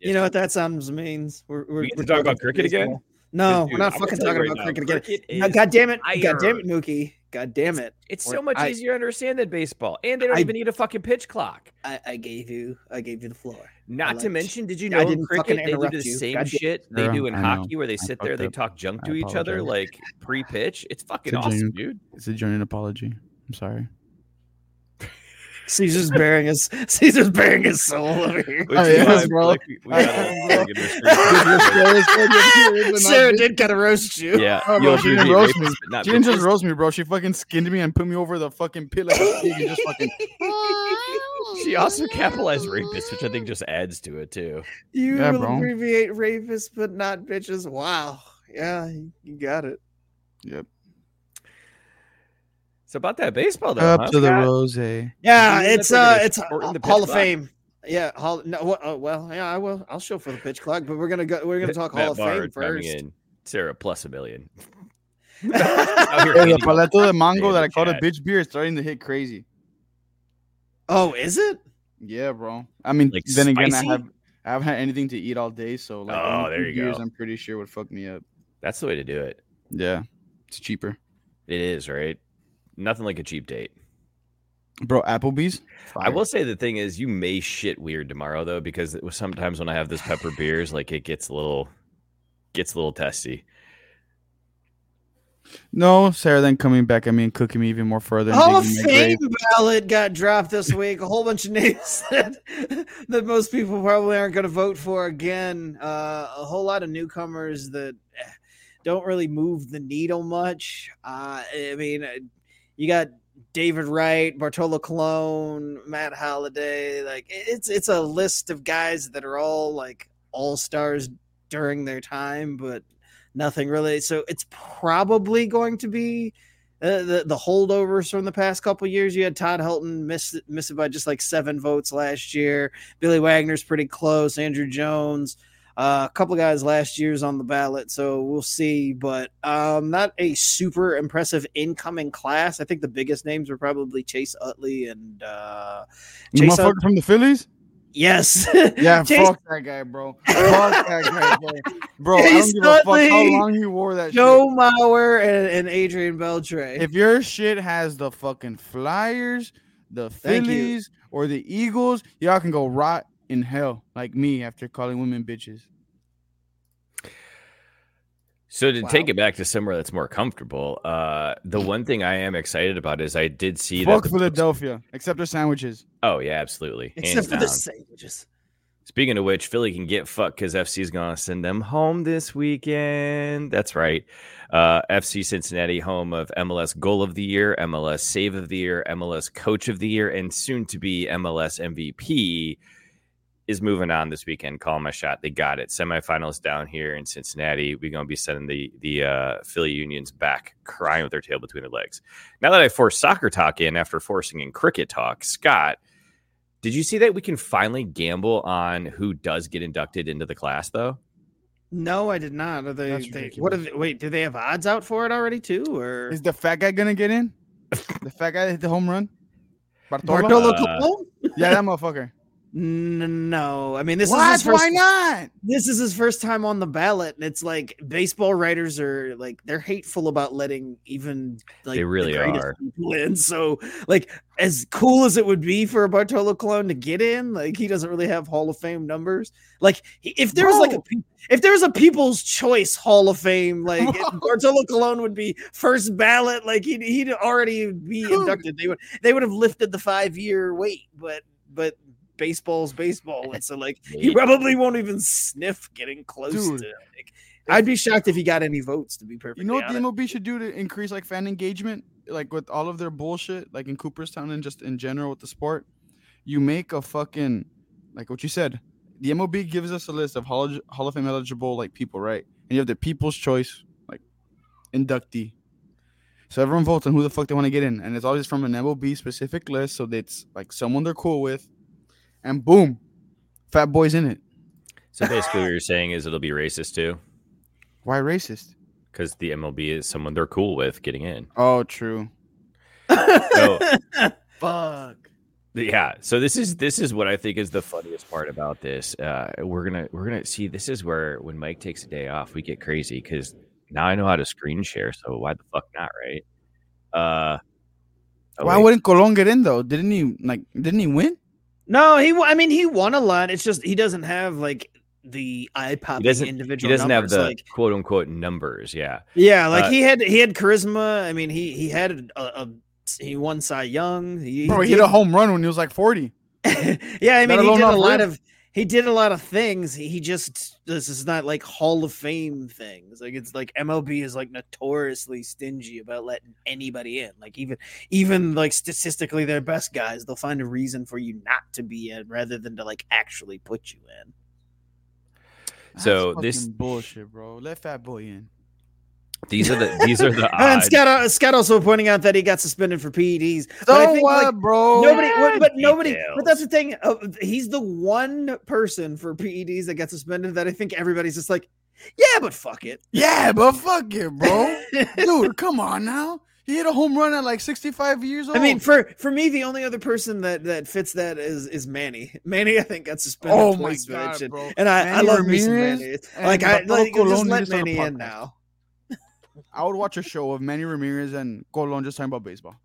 You know what that sounds means? We're, we're, We get we're talk about talking cricket again? No, Dude, we're not I'm fucking gonna tell you talking right about now, cricket again. cricket God, damn it! God damn it, Mookie! God damn it! It's Or- so much I- easier to understand than baseball, and they don't I- even need a fucking pitch clock. I, I gave you, I gave you the floor. Not to mention, did you I know in cricket they do the you. same God damn- shit they do in I know. hockey, where they I sit there, fucked they up. talk junk I to each other like pre-pitch. It's fucking It's awesome, genuine- dude. It's a genuine apology. I'm sorry. Cesar's bearing his Cesar's bearing his soul over here. Which Oh, is yeah, why I feel bro. like we- we gotta I- fucking restrict- Sarah did kind of roast you. Yeah, Oh, bro, you'll she didn't roast me. not She didn't just roast me, bro. She fucking skinned me and put me over the fucking pit like a pig and just fucking. She also capitalized rapist, which I think just adds to it too. You Yeah, abbreviate rapists, but not bitches. Wow. Yeah, you you got it. Yep. So about that baseball though, Up huh, to the rose. Yeah, it's uh, it's the Hall pitch of clock? Fame. Yeah, Hall. No, uh, well, yeah, I will. I'll show for the pitch clock, but we're gonna go. We're gonna talk Matt Hall of Fame first. in. Sarah plus a million. Out here Hey, the hating on paleto de mango that I called a bitch beer is starting to hit crazy. oh, is it? Yeah, bro. I mean, Like then again, I have I haven't had anything to eat all day, so like, Oh, there two you beers, go. I'm pretty sure would fuck me up. That's the way to do it. Yeah, it's cheaper, It is right. Nothing like a cheap date. bro. Applebee's. I will say the thing is, you may shit weird tomorrow though, because it was sometimes when I have this pepper beers, like it gets a little, gets a little testy. No, Sarah then coming back at me and cooking me even more further. and Hall of Fame ballot got dropped this week. A whole bunch of names that, that most people probably aren't going to vote for again. Uh, a whole lot of newcomers that don't really move the needle much. Uh, I mean, uh, you got David Wright, Bartolo Colon, Matt Holliday. Like it's it's a list of guys that are all like all stars during their time, but nothing really. So it's probably going to be uh, the the holdovers from the past couple years. You had Todd Helton miss miss it by just like seven votes last year. Billy Wagner's pretty close. Andruw Jones, uh, a couple of guys last year's on the ballot, so we'll see. But um, not a super impressive incoming class. I think the biggest names are probably Chase Utley and uh, Chase Ut- from the Phillies. yes, Yeah, Chase- fuck that guy, bro. Fuck that guy, bro. Bro, I don't give a fuck how long you wore that Joe Mauer and, and Adrian Beltre. If your shit has the fucking Flyers, the Phillies, or the Eagles, y'all can go rot in hell like me after calling women bitches. So to take it back to somewhere that's more comfortable, uh, the one thing I am excited about is I did see Fuck that. the- Philadelphia, except their sandwiches. Oh yeah, absolutely. Except Hands for down. the sandwiches. Speaking of which, Philly can get fucked because FC's going to send them home this weekend. That's right. Uh, FC Cincinnati, home of MLS Goal of the Year, MLS Save of the Year, MLS Coach of the Year, and soon to be MLS MVP, is moving on this weekend. Call my shot. They got it. Semifinals down here in Cincinnati. We're going to be sending the the uh, Philly Unions back, crying with their tail between their legs. Now that I forced soccer talk in after forcing in cricket talk, Scott. Did you see that we can finally gamble on who does get inducted into the class, though? No, I did not. Are they, That's they what? Are they, wait, do they have odds out for it already too, or Is the fat guy gonna get in? the fat guy that hit the home run? Bartolo? Bartolo Uh, yeah, that motherfucker. N- No, I mean this is what? his first. Why not? This is his first time on the ballot, and it's like baseball writers are like they're hateful about letting even like They really the are. people in. So like as cool as it would be for Bartolo Colon to get in, like he doesn't really have Hall of Fame numbers. Like if there was like a if there was a People's Choice Hall of Fame, like Bro. Bartolo Colon would be first ballot. Like he'd he'd already be inducted. They would they would have lifted the five year wait, but but baseball's baseball, and so like he probably won't even sniff getting close Dude. to. Like, I'd be shocked if he got any votes. To be perfect, You know what the honest. MLB should do to increase like fan engagement, like with all of their bullshit, like in Cooperstown and just in general with the sport? You make a fucking like what you said. The MLB gives us a list of Hall, Hall of Fame eligible like people, right? And you have the People's Choice like inductee. So everyone votes on who the fuck they want to get in, and it's always from an MLB specific list, so it's like someone they're cool with, and boom, Fat Boy's in it. So basically, what you're saying is it'll be racist too, Why racist? because the MLB is someone they're cool with getting in. Oh, true. So Fuck. yeah so this is this is what i think is the funniest part about this uh we're gonna we're gonna see this is where when mike takes a day off we get crazy because now i know how to screen share so why the fuck not right uh oh, Why wait. wouldn't Colon get in though? Didn't he like? Didn't he win? No, he. wa- I mean, he won a lot. It's just he doesn't have like the eye popping doesn't- individual. he doesn't have the like quote unquote numbers yeah yeah, like uh, he had he had charisma. I mean, he he had a, a he won Cy Young. He, Bro, he did- hit a home run when he was like forty. yeah, I mean, he alone did a off lot rip. of he did a lot of things. He just this is not like Hall of Fame things. Like it's like MLB is like notoriously stingy about letting anybody in. Like even even like statistically their best guys, they'll find a reason for you not to be in rather than to like actually put you in. So this- bullshit, bro. Let Fat Boy in. These are the these are the and. Scott uh, Scott also pointing out that he got suspended for PEDs. But So I think, what, like, bro? Nobody, Yeah, but, but nobody, but that's the thing. Uh, he's the one person for PEDs that got suspended that I think everybody's just like, yeah, but fuck it. Yeah, but fuck it, bro. Dude, come on now. He hit a home run at like 65 years old. I mean, for for me, the only other person that that fits that is is Manny. Manny, I think, got suspended oh my twice for god, bro. And I, I Manny love me some Manny. Like I like, just let to start a Manny in now. I would watch a show of Manny Ramirez and Colon just talking about baseball.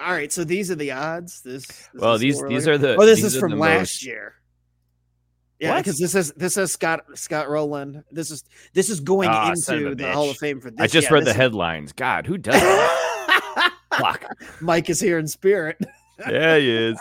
All right, so these are the odds. This, this well these we're these looking- are the Oh, this is from last most- year. Yeah, because this is this is Scott Scott Rolen. This is this is going ah, son of into a the Hall of Fame for this. Year. I just yeah, read the is- headlines god who does that fuck Mike is here in spirit. yeah he is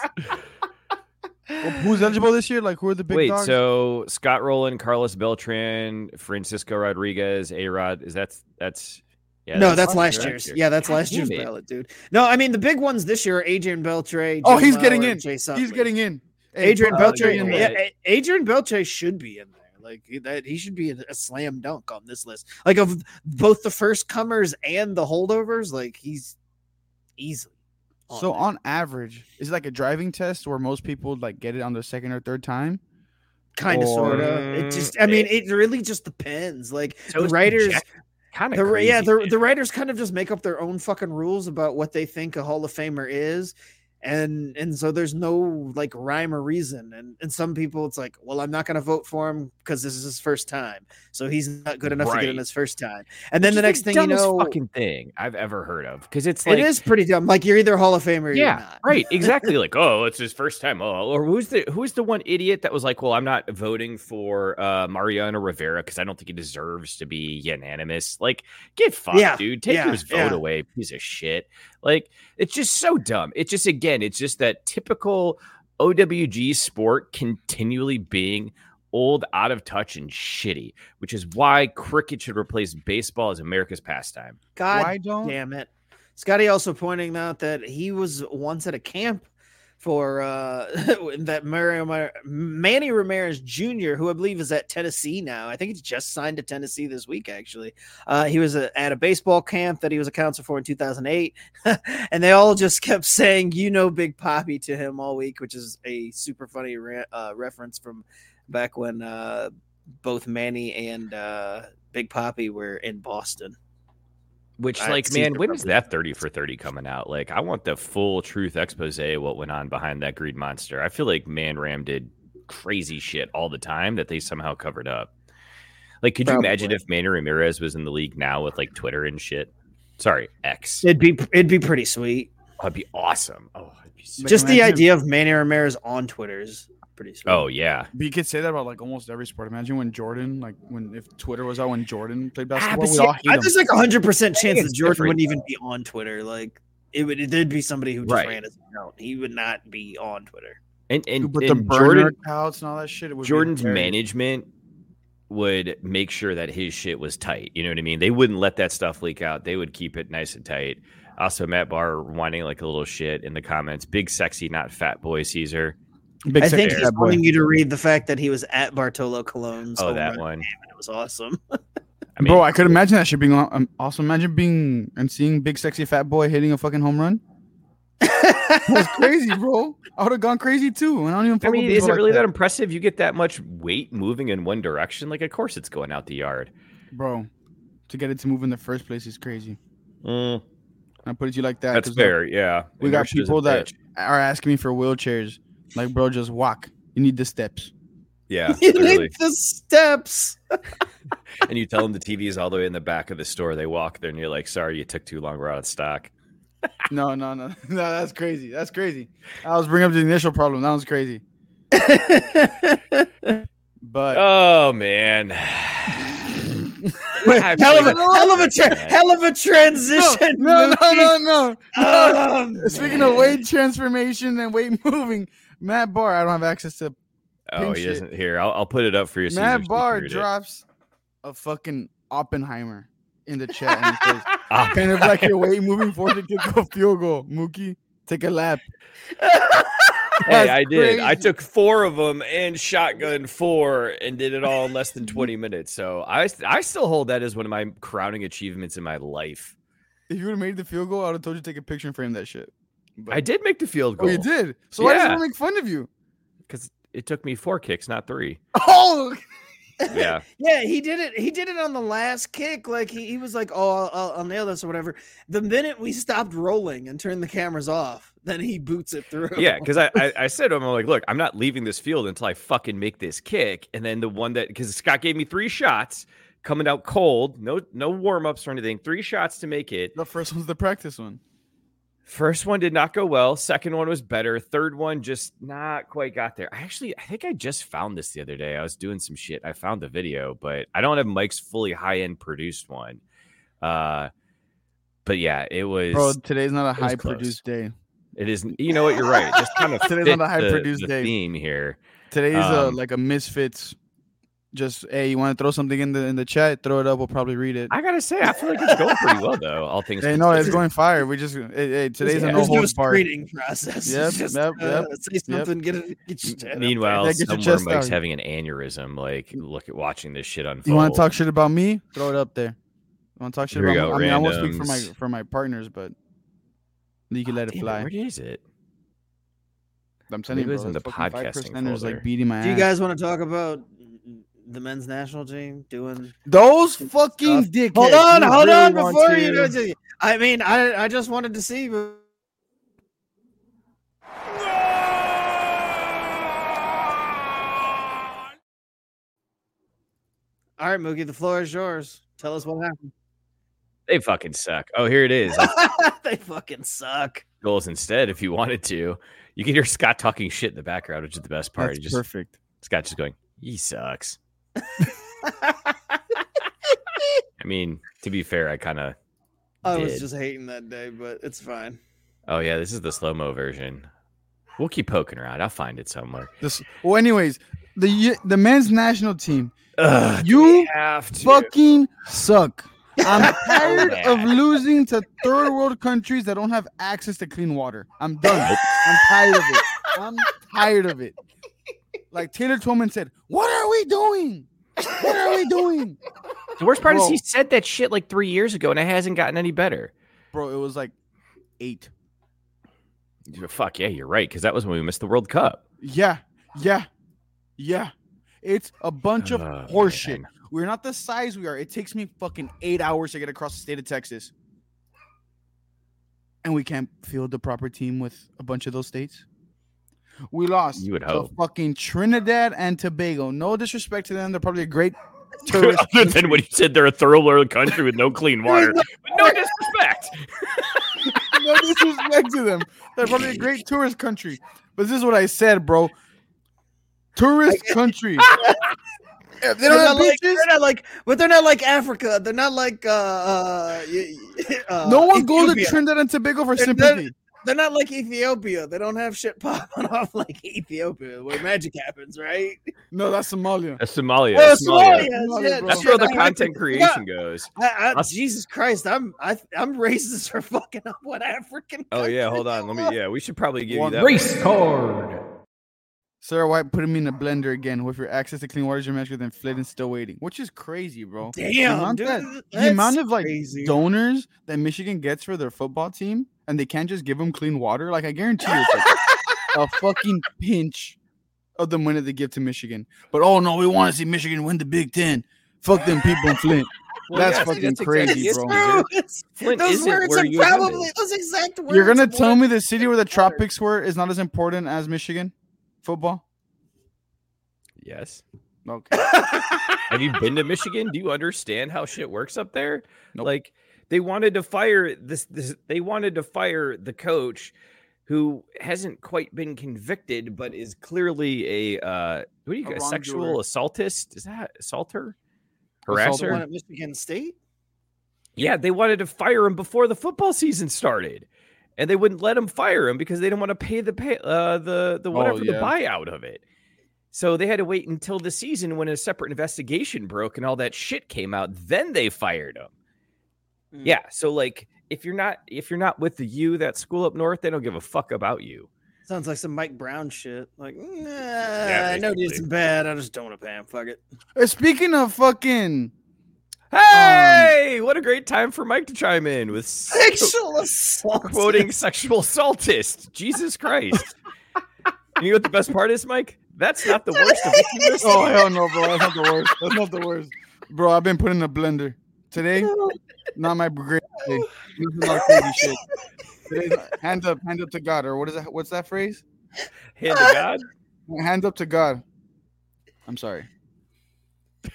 Well, who's eligible this year? Like, who are the big Wait, dogs? so Scott Rolen, Carlos Beltran, Francisco Rodriguez, A Rod, is that that's yeah, no, that's last last year's. year. Yeah, that's God last year's it. ballot, dude. No, I mean the big ones this year: are Adrian Beltre. oh, Jim he's getting in. and Jay He's getting in. Adrian put Beltre. Beltre in Yeah, there. Adrian Beltre should be in there. Like that, he should be a, a slam dunk on this list. Like of both the first comers and the holdovers, like he's easily. So there. on average, is it like a driving test where most people like get it on the second or third time? kind of, sort of. It just, I mean, it really just depends. Like So the writers. Kind the, of yeah, the, the writers kind of just make up their own fucking rules about what they think a Hall of Famer is. And and so there's no like rhyme or reason. And and some people it's like, well, I'm not gonna vote for him because this is his first time. So he's not good enough to get in his first time. And then the next thing you know fucking thing I've ever heard of because it's like it is pretty dumb. Like you're either Hall of Famer or you're yeah, not. right, exactly. like, oh, it's his first time. Oh, or who's the who's the one idiot that was like, well, I'm not voting for uh Mariano Rivera because I don't think he deserves to be unanimous. Like, get fucked, Yeah, dude. Take yeah, his vote yeah. away, piece of shit. Like, it's just so dumb. It just again, it's just that typical OWG sport continually being old, out of touch, and shitty, which is why cricket should replace baseball as America's pastime. God Why don't? damn it. Scotty also pointing out that he was once at a camp for uh that Mario Mar- Manny Ramirez Jr., who I believe is at Tennessee now. I think he's just signed to Tennessee this week, actually. Uh, he was a, at a baseball camp that he was a counselor for in 2008, and they all just kept saying, "You know, Big Papi" to him all week, which is a super funny re- uh, reference from back when uh, both Manny and uh, Big Papi were in Boston. Which, I like, man, the when is that 30 for 30 coming out? Like, I want the full truth expose what went on behind that Green Monster. I feel like Man Ram did crazy shit all the time that they somehow covered up. Like, could you imagine if Manny Ramirez was in the league now with like Twitter and shit? Sorry, X. It'd be it'd be pretty sweet. That'd be awesome. Oh, it'd be so- Just the imagine if- idea of Manny Ramirez on Twitter is pretty sweet. oh yeah. But you could say that about like almost every sport. Imagine when Jordan, like when if Twitter was out when Jordan played Ah, basketball, but we see, all hate I- him. there's like a hundred percent chance that Jordan different, wouldn't even be on Twitter. Like it would there'd be somebody who just Right. ran his account. He would not be on Twitter. And and, But the and burner Jordan accounts and all that shit. It would Jordan's hilarious. management would make sure that his shit was tight. You know what I mean? They wouldn't let that stuff leak out. They would keep it nice and tight. Also, Matt Barr whining like a little shit in the comments. Big sexy, not fat boy Cesar. Big I think he's wanting you to read the fact that he was at Bartolo Colon's. Oh, that one. and It was awesome. I mean, Bro, I could imagine that shit being aw- um, awesome. Imagine being and seeing big sexy fat boy hitting a fucking home run. That's crazy, bro. I would have gone crazy too. And I don't even. I fuck mean, is it like really that impressive? You get that much weight moving in one direction? Like, of course it's going out the yard. bro? To get it to move in the first place is crazy. Mm, I put it to you like that. That's look, fair. Yeah. we got people that bitch. are asking me for wheelchairs. Like, bro, just walk. You need the steps. Yeah, You literally. need the steps. and you tell them the TV is all the way in the back of the store. They walk there, and you're like, "Sorry, you took too long. We're out of stock." No, no, no, no. That's crazy. That's crazy. I was bringing up the initial problem. That was crazy. But Oh man, hell of a hell of a tra- hell of a transition. no, no, Mookie. no, no. Oh, Speaking man. of weight transformation and weight moving, Matt Barr. I don't have access to. Oh, he doesn't. Here, I'll, I'll put it up for you. Matt Cesar, so you Barr read it. drops a fucking Oppenheimer in the chat. And says, Ah, kind of like your way moving forward to kick a field goal. Mookie, take a lap. Hey, I did. I took four of them and shotgun four and did it all in less than 20 minutes. So I, I still hold that as one of my crowning achievements in my life. If you would have made the field goal, I would have told you to take a picture and frame that shit. But- I did make the field Oh, goal. you did. So why does Yeah. everyone make fun of you? because it took me four kicks, not three. Oh, Yeah, Yeah, he did it. He did it on the last kick. Like he, he was like, "Oh, I'll, I'll, I'll nail this" or whatever. The minute we stopped rolling and turned the cameras off, then he boots it through. yeah. Because I, I, I said to him, I'm like, look, I'm not leaving this field until I fucking make this kick. And then the one that because Scott gave me three shots coming out cold, no no warm ups or anything, three shots to make it. the first one's the practice one. First one did not go well. Second one was better. Third one just not quite got there. I actually, I think I just found this the other day. I was doing some shit. I found the video, but I don't have Mike's fully high end produced one. Uh, but yeah, it was. Bro, today's not a high close. produced day. it is. You know what? You're right. Just kind of Today's not a high the, produced the day. theme here. Today's uh, Um, like a misfits. Just hey, you want to throw something in the in the chat? Throw it up. We'll probably read it. I gotta say, I feel like it's going pretty well though. All things. Hey, no, it's going fire. We just hey, hey today's Yeah. no There's no holds barred. screening process. Yep, It's just, yep, uh, yep, Say something. Get it. Get your Meanwhile, Yeah, get somewhere chest Mike's out. having an aneurysm. Like, look at watching this shit unfold. You want to talk shit about me? Throw it up there. You want to talk shit Here about? go, me? I mean, I won't speak for my for my partners, but you can let it Damn fly. Where is it? I'm telling you, Maybe it was bro, in the podcasting percenters folder. like beating my Do you ass. guys want to talk about the men's national team doing? Those fucking stuff? dickheads. Hold on, who hold really on. Before to- you go to, I mean, I I just wanted to see. but- All right, Mookie, the floor is yours. Tell us what happened. They fucking suck. Oh, here it is. they fucking suck. Goals instead, if you wanted to. You can hear Scott talking shit in the background, which is the best part. That's He just perfect. Scott just going, he sucks. I mean, to be fair, I kind of. I was just hating that day, but it's fine. Oh yeah, this is the slow mo version. We'll keep poking around. I'll find it somewhere. This, well, anyways, the the men's national team Ugh, You have to. fucking suck. I'm tired of losing to third world countries that don't have access to clean water. I'm done. I'm tired of it. I'm tired of it. Like Taylor Twellman said, "What are we doing? What are we doing?" The worst part is he said that shit like three years ago, and it hasn't gotten any better. Bro, it was like eight. Fuck yeah, you're right. Because that was when we missed the World Cup. Yeah, yeah, yeah. It's a bunch of Oh, horseshit. We're not the size we are. It takes me fucking eight hours to get across the state of Texas. And we can't field the proper team with a bunch of those states. We lost You would to hope. fucking Trinidad and Tobago. No disrespect to them. They're probably a great tourist. Other than country. when you said they're a third world country with no clean water. But no disrespect. no disrespect to them. They're probably a great tourist country. But this is what I said, bro. Tourist country. If they They're don't have not, like, they're not like, but they're not like Africa. They're not like uh, uh, y- y- uh no one goes to Trinidad and Tobago for They're- sympathy. They're not like Ethiopia. They don't have shit popping off like Ethiopia, where magic happens, right? No, that's Somalia. That's Somalia. Oh, That's Somalia. Somalia, Somalia. That's shit, where the I- I- content I creation goes. I, I, Us- Jesus Christ, I'm I, I'm racist for fucking up what African. Oh yeah, hold on. Let me. Yeah, we should probably give One you that. Race card. Sarah White put him in a blender again with your access to clean water is your than Flint is still waiting, which is crazy, bro. The Damn, amount dude, that- that's the amount of like crazy. donors that Michigan gets for their football team, and they can't just give them clean water. Like I guarantee you, it's like a fucking pinch of the money they give to Michigan. But oh no, we want to see Michigan win the Big Ten. Fuck them people in Flint. Well, That's yeah, fucking exactly crazy, it, bro. It's- Flint those words are you attended. probably those exact words. You're gonna tell me the city where the tropics were is not as important as Michigan football? Yes. Okay. Have you been to Michigan? Do you understand how shit works up there? Nope. Like they wanted to fire this, this they wanted to fire the coach who hasn't quite been convicted but is clearly a uh what do you A sexual assaultist? Is that assaulter? Assaulter. The one Harasser? at Michigan State. Yeah, they wanted to fire him before the football season started. And they wouldn't let him fire him because they didn't want to pay the pay uh the the Oh, whatever the buyout of it. So they had to wait until the season when a separate investigation broke and all that shit came out. Then they fired him. Mm. Yeah. So like if you're not if you're not with the U that school up north, they don't give a fuck about you. Sounds like some Mike Brown shit. Like, nah, I know basically. this is bad. I just don't want to pay him. Fuck it. Uh, Speaking of fucking, Hey, what a great time for Mike to chime in with Sexual assault. quoting sexual assaultist. Jesus Christ. you know what the best part is, Mike? That's not the worst of Vicky List. oh hell no, bro, that's not the worst. That's not the worst, bro. I've been put in a blender today. Not my great day. This is not crazy shit. Today's hand up, hand up to God, or what is that? What's that phrase? Hand to uh, God. Hand up to God. I'm sorry. That's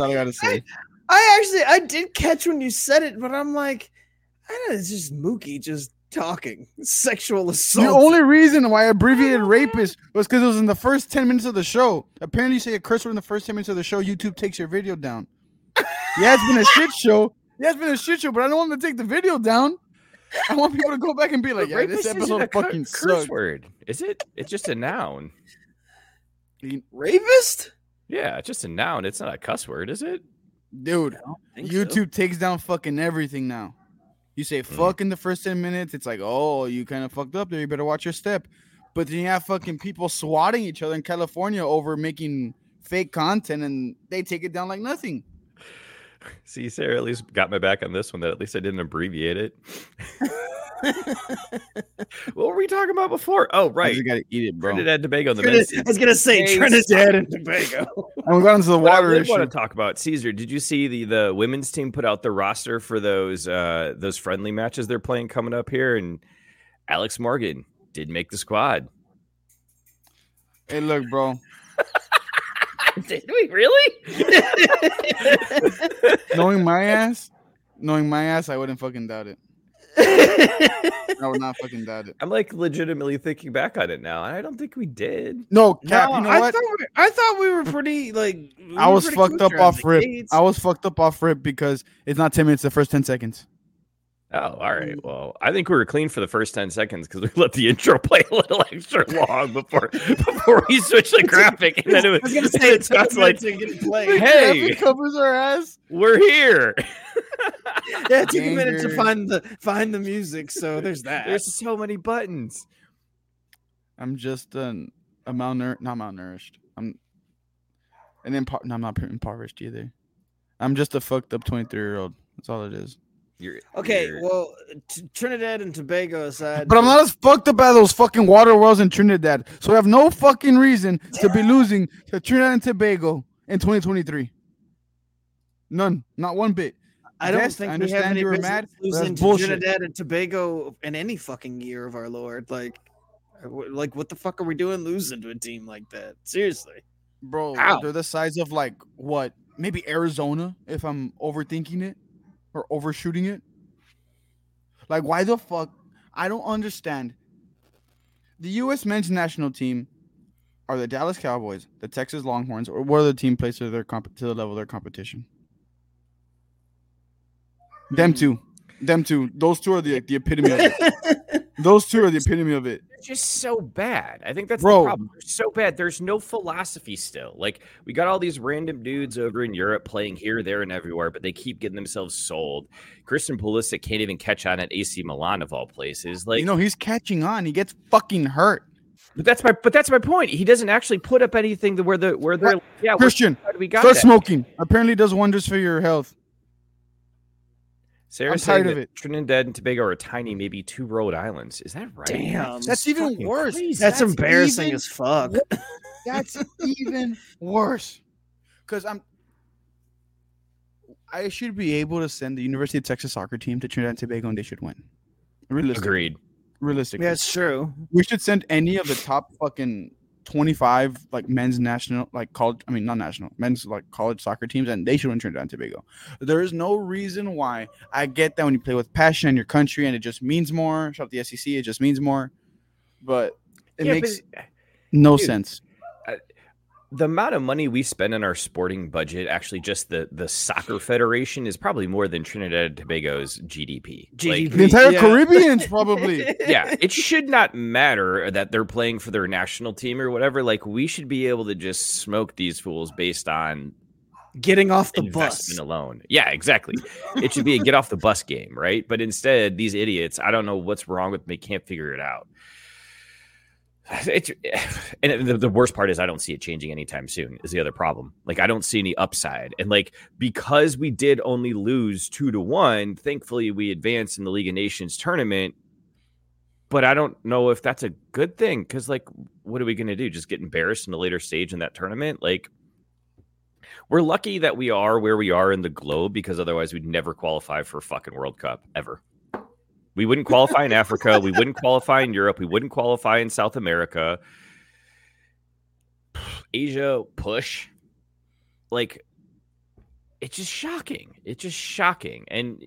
all I gotta say. I actually, I did catch when you said it, but I'm like, I don't know, it's just Mookie just talking. Sexual assault. The only reason why I abbreviated rapist was because it was in the first 10 minutes of the show. Apparently, you say a curse word in the first 10 minutes of the show, YouTube takes your video down. Yeah, it's been a shit show. Yeah, it's been a shit show, but I don't want them to take the video down. I want people to go back and be like, yeah, this isn't episode a cur- fucking curse sucked. word, is it? It's just a noun. rapist. Yeah, it's just a noun. It's not a cuss word, is it? Dude, think so. YouTube takes down fucking everything now. You say Mm. fuck in the first 10 minutes, it's like, oh, you kind of fucked up there. You better watch your step. But then you have fucking people swatting each other in California over making fake content and they take it down like nothing. See, Sarah at least got my back on this one. That at least I didn't abbreviate it. what were we talking about before? Oh, right. just gotta eat it, bro. Trinidad and Tobago. The Trinidad- men's I was gonna say Hey, Trinidad and Tobago. And we got into the What I water really issue. want to talk about Cesar. Did you see the the women's team put out the roster for those uh those friendly matches they're playing coming up here? And Alex Morgan did make the squad. Hey, look, bro. did we really? Knowing my ass, knowing my ass, I wouldn't fucking doubt it. I would not fucking doubt it. I'm like legitimately thinking back on it now, and I don't think we did. No, Cap, No, you know I what? thought we, I thought we were pretty like. we I was fucked up off rip. gates. I was fucked up off rip because it's not 10 minutes, the first 10 seconds. Oh, all right. Mm. Well, I think we were clean for the first ten seconds because we let the intro play a little extra long before before we switched the graphic, and then it was, I was gonna say it Scott's like, to get played. Hey. It covers our ass. "We're here." Yeah, it took a minute to find the find the music, so there's that. There's so many buttons. I'm just an, a malnourished, not malnourished. I'm and impo- no, I'm not impoverished either. I'm just a fucked up 23 year old. That's all it is. You're okay, you're- well, t- Trinidad and Tobago aside, But I'm not as fucked up as those fucking water wells in Trinidad. So I have no fucking reason to be losing to Trinidad and Tobago in 2023. None. Not one bit. I don't Yes, think I we have understand any you were business mad, losing to bullshit. Trinidad and Tobago in any fucking year of our Lord. Like, uh, like what the fuck are we doing losing to a team like that? Seriously. Bro, Ow. they're the size of like what? Maybe Arizona if I'm overthinking it or overshooting it. Like, why the fuck? I don't understand. The U.S. men's national team are the Dallas Cowboys, the Texas Longhorns, or what other team plays to their comp- to the level of their competition? Them two, them two. Those two are the the epitome of it. Those two are the epitome of it. They're just so bad. I think that's Bro. the problem. They're so bad. There's no philosophy still. Like we got all these random dudes over in Europe playing here, there, and everywhere, but they keep getting themselves sold. Christian Pulisic can't even catch on at AC Milan of all places. Like you know, he's catching on. He gets fucking hurt. But that's my but that's my point. He doesn't actually put up anything to where the where they're yeah. Christian, we got Start that. smoking. Apparently, does wonders for your health. Sarah I'm tired of it. Trinidad and Tobago are tiny, maybe two Rhode Islands. Is that right? Damn. That's even worse. crazy. That's, embarrassing even as fuck. That's even worse. Because I'm I should be able to send the University of Texas soccer team to Trinidad and Tobago, and they should win. Realistically, Agreed. realistically, Yeah, it's true. we should send any of the top fucking 25 like men's national like college i mean not national men's like college soccer teams and they should win trinidad and tobago. There is no reason why i get that when you play with passion in your country and it just means more. Shout out the sec it just means more. But it Yeah, makes but- no dude, sense the amount of money we spend in our sporting budget, actually, just the the soccer federation is probably more than Trinidad and Tobago's GDP. Like, GDP. the entire Yeah. caribbeans probably yeah, it should not matter that they're playing for their national team or whatever. Like, we should be able to just smoke these fools based on Getting off the bus. alone. Yeah, exactly. it should be a get off the bus game, right? But instead, these idiots, I don't know what's wrong with them. They can't figure it out. It's and the, the worst part is I don't see it changing anytime soon. Is the other problem? Like I don't see any upside, and like because we did only lose two to one, thankfully we advanced in the League of Nations tournament. But I don't know if that's a good thing because like, what are we going to do? Just get embarrassed in a later stage in that tournament? Like, we're lucky that we are where we are in the globe because otherwise we'd never qualify for fucking World Cup ever. We wouldn't qualify in Africa. We wouldn't qualify in Europe. We wouldn't qualify in South America. Asia, push. Like, it's just shocking. It's just shocking. And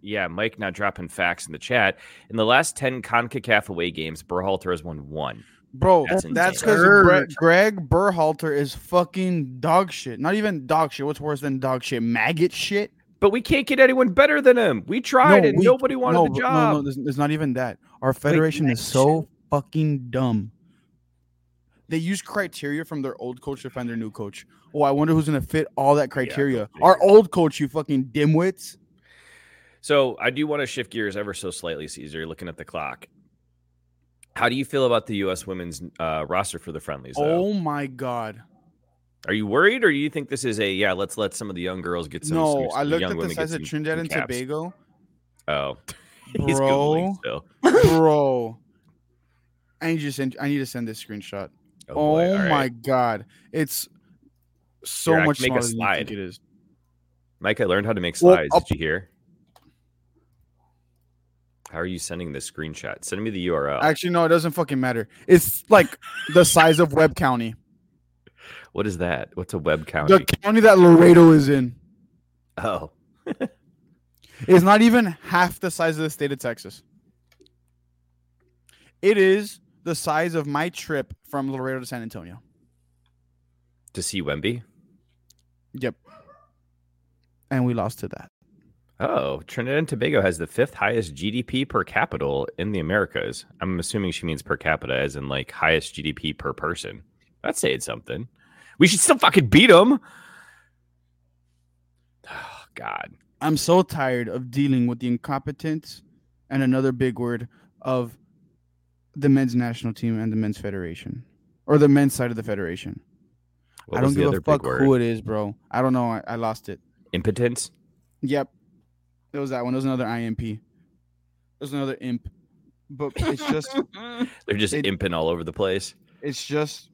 yeah, Mike not dropping facts in the chat. In the last 10 CONCACAF away games, Berhalter has won one. bro That's that's insane. because greg Berhalter is fucking dog shit not even dog shit what's worse than dog shit maggot shit But we can't get anyone better than him. We tried and we- nobody wanted no, the job. No, no, there's, there's not even that. Our federation is so fucking dumb. They use criteria from their old coach to find their new coach. Oh, I wonder who's gonna fit all that criteria. figure. Our old coach, you fucking dimwits. So I do want to shift gears ever so slightly, Cesar. You're looking at the clock. How do you feel about the U.S. women's uh, roster for the friendlies? Though? Oh my god. Are you worried, or do you think this is a yeah? Let's let some of the young girls get some. no, some- I looked at the size of Trinidad and. Tobago, Oh, he's bro, bro. I need to send. I need to send this screenshot. Oh, Oh, my right. god, it's so Here, much make a smaller than you slide. it is. Mike, I learned how to make slides. I'll- Did you hear? How are you sending this screenshot? Send me the URL. Actually, no, it doesn't fucking matter. It's like the size of Webb County. What is that? What's a Webb county? The county that Laredo is in oh, is not even half the size of the state of Texas. It is the size of my trip from Laredo to San Antonio. to see Wemby. Yep. And we lost to that. Oh, Trinidad and Tobago has the fifth highest GDP per capita in the Americas. I'm assuming she means per capita, as in like highest GDP per person. That's saying something. We should still fucking beat them. Oh, God. I'm so tired of dealing with the incompetence and another big word of the men's national team and the men's federation or the men's side of the federation. What I don't give a fuck who it is, bro. I don't know. I, I lost it. Impotence. Yep. It was that one. It was another IMP. It was another imp. But it's just They're just It- imping all over the place. it's just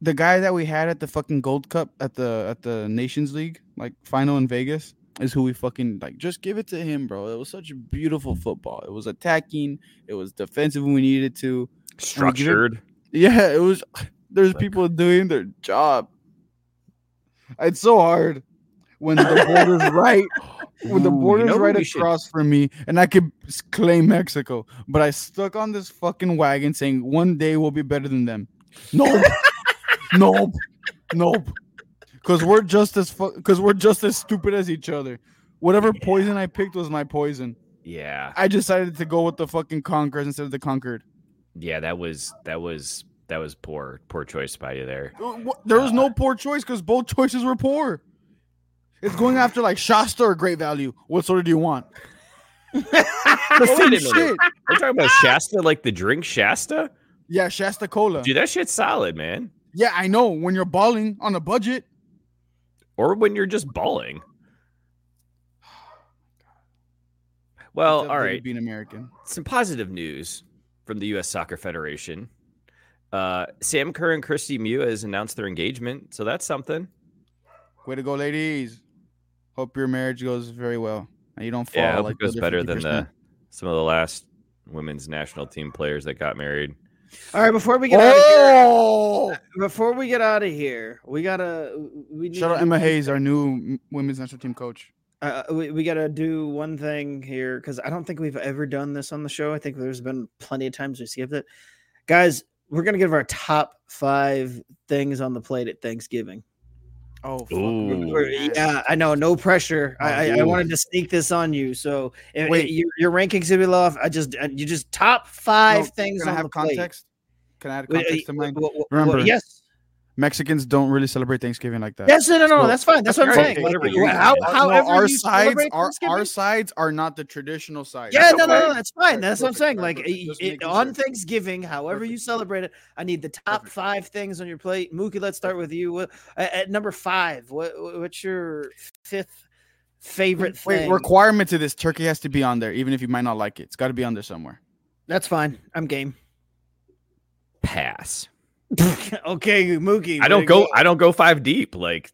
the guy that we had at the fucking Gold Cup at the at the Nations League, like final in Vegas, is who we fucking like just give it to him, bro. It was such beautiful football. It was attacking, it was defensive when we needed to. Structured. Yeah, it was there's Like- people doing their job. It's so hard when the border's right when the Ooh, you border's know right we should- across from me and I could claim Mexico, but I stuck on this fucking wagon saying one day we'll be better than them. Nope. nope. Nope. Cause we're just as fu- cause we're just as stupid as each other. Whatever poison I picked was my poison. Yeah. I decided to go with the fucking conquerors instead of the conquered. Yeah, that was that was that was poor poor choice by you there. Uh, There was no poor choice because both choices were poor. It's going after like Shasta or Great Value. What sort of do you want? The same shit. Are you talking about Shasta, like the drink Shasta? Yeah, Shasta Cola. Dude, that shit's solid, man. Yeah, I know. When you're balling on a budget, Or when you're just balling. Well, all right. being American. Some positive news from the U.S. Soccer Federation. Uh, Sam Kerr and Kristie Mewis announced their engagement, so that's something. Way to go, ladies. Hope your marriage goes very well. And you don't fall. Yeah, I hope like it goes better than 50%. the some of the last women's national team players that got married. All right, before we get out of here, Oh! before we get out of here, we gotta we need Shout out Emma Hayes, our new women's national team coach. Uh, we, we gotta do one thing here because I don't think we've ever done this on the show. I think there's been plenty of times we skipped it. Guys, we're gonna give our top five things on the plate at Thanksgiving. Oh, fuck. Yeah, I know, no pressure. I, I, I wanted to sneak this on you. So if, Wait. your, your rankings will off. I just uh, you just top five No, things Can I have the plate. context? Can I add Wait, context to uh, mine? wh- wh- wh- Remember, yes, Mexicans don't really celebrate Thanksgiving like that. yes, no, no, no, So- that's fine. That's what I'm saying. Whatever you're wh- eating, how, man. No, however our you sides, celebrate our, our sides are not the traditional sides. Yeah, no, no, no, that's fine. Right, That's what I'm saying. right, Like it- it- on. Thanksgiving, however you celebrate it, I need the top Perfect. five things on your plate. Mookie, let's start with you. What, at, at number five, what what's your fifth favorite Wait, thing? requirement to this turkey has to be on there, even if you might not like it. It's got to be on there somewhere. That's fine. I'm game. Pass. okay, Mookie. I don't to go. I don't go five deep. Like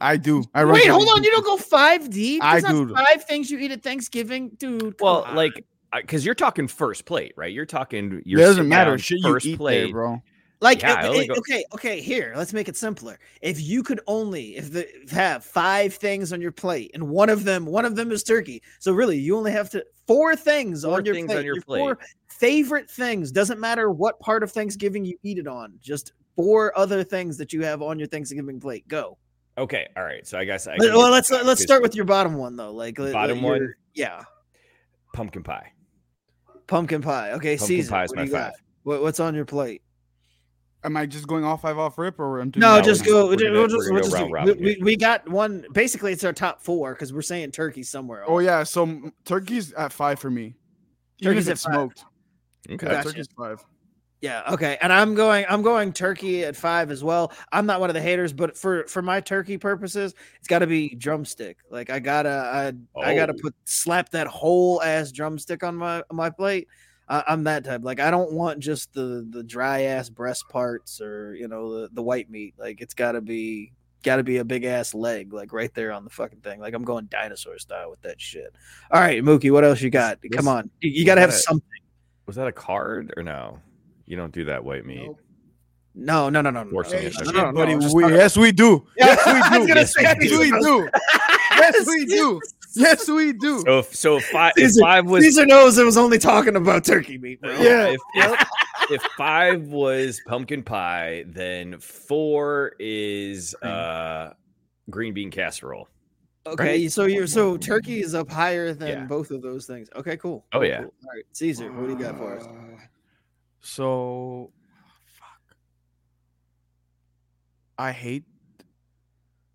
I do. I Wait, hold it- on. You don't go five deep. I do. Five things you eat at Thanksgiving, dude. well, on. like because you're talking first plate, right? You're talking. You're It doesn't matter. down Shit, you first eat plate. there, bro. Like, Yeah, uh, I only uh, go- okay, okay. Here, let's make it simpler. If you could only, if the have five things on your plate, and one of them, one of them is turkey. So really, you only have to four things Four on your things plate. on your plate. Four favorite things. Doesn't matter what part of Thanksgiving you eat it on. Just four other things that you have on your Thanksgiving plate. Go. Okay, all right. So I guess I. Well, let's let's start with your bottom one though. Like Bottom your- one? Yeah, pumpkin pie. pumpkin pie. Okay, Pumpkin Cesar. pie is what my got? five. What, what's on your plate? Am I just going all five off rip, or I'm doing No, No, just go. we're we'll gonna- we're gonna we'll go just round do- we, we, we got one. Basically, it's our top four because we're saying turkey somewhere. Oh yeah, so turkey's at five for me. Turkey's at it's five. smoked, Okay. yeah, Gotcha. turkey's five. Yeah, okay. And I'm going I'm going turkey at 5 as well. I'm not one of the haters, but for for my turkey purposes, it's got to be drumstick. Like I got to I I got to Oh. put slap that whole ass drumstick on my on my plate. I, I'm that type. Like I don't want just the the dry ass breast parts or, you know, the the white meat. Like it's got to be got to be a big ass leg like right there on the fucking thing. Like I'm going dinosaur style with that shit. All right, Mookie, what else you got? Come on. You, you got to have that- something. Was that a card or no? You don't do that white meat. Nope. No, no, no, no. no. Hey, it, shit, okay. no, no, buddy, I'm we- talking- yes, we do. Yes, I we was do. gonna Yes, say, we do. Yes, we do. Yes, we do. So if so if five if five was Cesar knows it was only talking about turkey meat, bro. Yeah. if, if, if five was pumpkin pie, then four is uh green bean casserole. Okay, so you're so turkey is up higher than Yeah. both of those things. Okay, cool. Oh, cool, yeah. cool. All right, Cesar, what do you got for us? Uh, So, fuck. I hate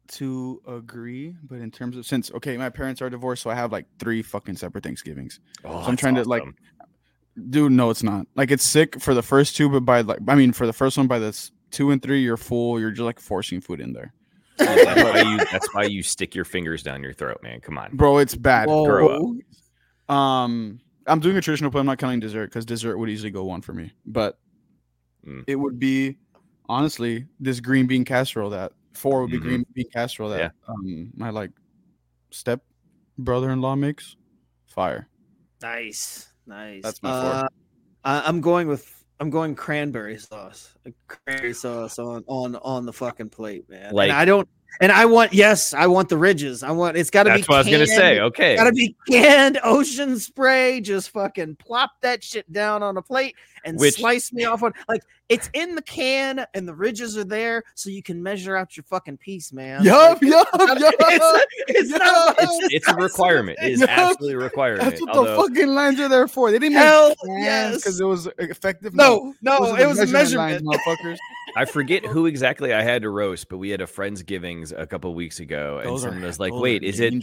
to agree, but in terms of since okay, my parents are divorced, so I have like three fucking separate Thanksgivings. Oh, I'm that's trying to, like. Dude, no, it's not. Like it's sick for the first two, but by like I mean for the first one, by this two and three, you're full. You're just like forcing food in there, that's why you that's why you stick your fingers down your throat, man. Come on. bro. It's bad. grow up. Um, I'm doing a traditional, but I'm not counting dessert because dessert would easily go one for me. But Mm. it would be honestly this green bean casserole that four would be Mhm. green bean casserole that Yeah. um my like step brother-in-law makes. Fire. Nice, nice. That's my four. Uh, I, I'm going with I'm going cranberry sauce. Like, Cranberry sauce on on on the fucking plate, man. Like- and I don't. And I want yes, I want the ridges. I want it's got to be. That's what I was gonna say. Okay. Gotta be canned ocean spray. Just fucking plop that shit down on a plate and Which- slice me off on like it's in the can and the ridges are there so you can measure out your fucking piece, man. Yup, Like, yup, it's, yup. it's not. it's it's a requirement. It is Yes. absolutely a requirement. That's what Although, the fucking lines are there for. They didn't Hell make yes. because it was effective. No, no, Those are it the was a measurement measurement. lines, motherfuckers. I forget who exactly I had to roast, but we had a friends givings a couple weeks ago, and Those are- someone was like, "Wait, is it?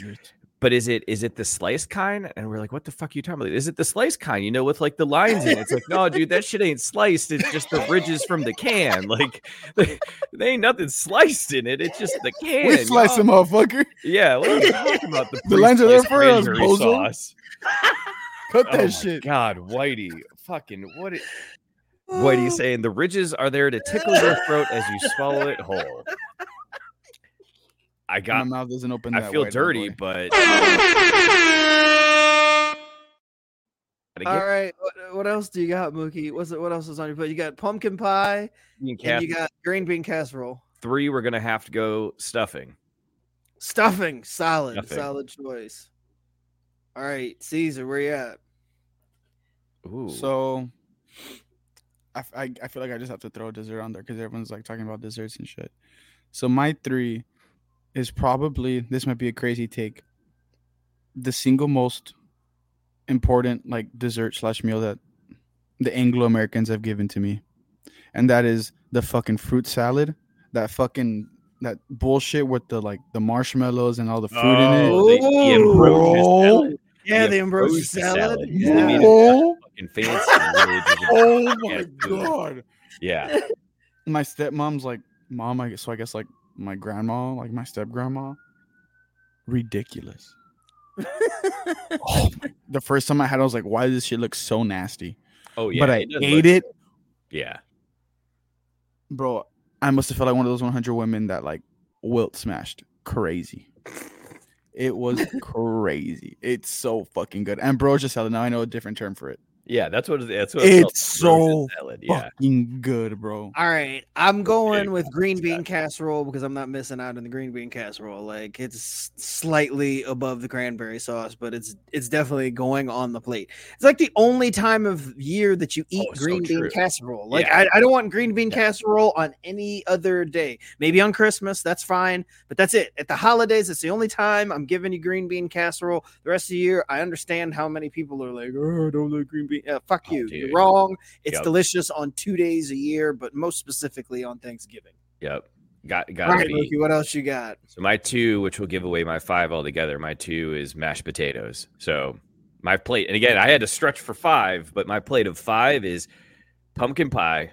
But is it is it the sliced kind?" And we're like, "What the fuck are you talking about? Is it the sliced kind? You know, with like the lines in it?" It's like, "No, dude, that shit ain't sliced. It's just the ridges from the can. Like, there ain't nothing sliced in it. It's just the can." We slice them, y'all." mother. Yeah, what are you talking about? The, The lines are there for us, sauce. Cut Oh that my shit. God, Whitey, fucking what? It, Whitey saying the ridges are there to tickle your throat as you swallow it whole. I got My mouth doesn't open. I that feel dirty, boy. but. Gotta All get right. What, uh, what else do you got, Mookie? What's it? What else is on your plate? You got pumpkin pie green and you got green bean casserole. three. We're gonna have to go stuffing. Stuffing, solid, Stuffing. solid choice. All right, Cesar, where you at? Ooh. So, I feel like I just have to throw dessert on there because everyone's like talking about desserts and shit. So my three is probably this might be a crazy take. The single most important like dessert slash meal that the Anglo Americans have given to me, and that is the fucking fruit salad. That fucking that bullshit with the like the marshmallows and all the fruit in it. Oh, the, the ambrosia Yeah, The the ambrosia ambrosia salad. salad. They Yeah. Oh, Fucking fancy. and really just a oh my god. Yeah. my stepmom's like mom i guess so i guess like my grandma like my step grandma ridiculous. Oh my, the first time i had it, i was like why does this shit look so nasty? Oh yeah. but i does ate look- it. Yeah. bro i must have felt like one of those 100 women that like wilt smashed. Crazy. It was crazy. It's so fucking good. And ambrosia salad now i know a different term for it Yeah. That's what. it- That's what. it's It's so salad. Yeah. fucking good bro All right, I'm going with green bean casserole because I'm not missing out on the green bean casserole. Like it's slightly above the cranberry sauce, but it's it's definitely going on the plate. It's like the only time of year that you eat Oh, so green bean true. casserole. Like Yeah. I, I don't want green bean Yeah. casserole on any other day. Maybe on Christmas, that's fine, but that's it. At the holidays, it's the only time I'm giving you green bean casserole. The rest of the year, I understand how many people are like, "Oh, I don't like green bean." Uh, fuck Oh, you. You're wrong. It's Yep. delicious on two days a year, but most specifically on Thanksgiving. Yep. Got got right, be. Mookie, what else you got? So my two, which will give away my five altogether, my two is mashed potatoes. So my plate, and again, I had to stretch for five, but my plate of five is pumpkin pie,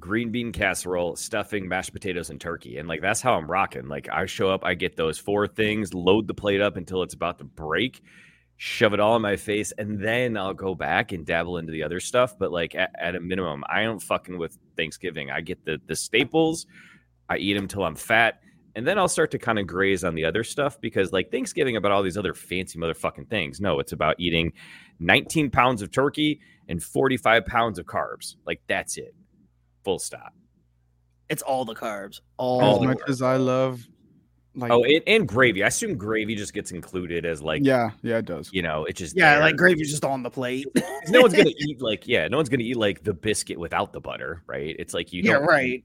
green bean casserole, stuffing, mashed potatoes, and turkey. And like that's how I'm rocking. Like I show up, I get those four things, load the plate up until it's about to break, shove it all in my face, and then I'll go back and dabble into the other stuff. But like at, at a minimum, I don't fucking with Thanksgiving. I get the the staples. I eat them till I'm fat, and then I'll start to kind of graze on the other stuff because like Thanksgiving about all these other fancy motherfucking things. No, it's about eating 19 pounds of turkey and 45 pounds of carbs. Like that's it. Full stop. It's all the carbs. All the much as i love like Oh, and, and gravy. I assume gravy just gets included as like yeah yeah it does you know, it just yeah, there. like gravy's just on the plate. no one's gonna eat like yeah, no one's gonna eat like the biscuit without the butter, right? It's like you yeah, right.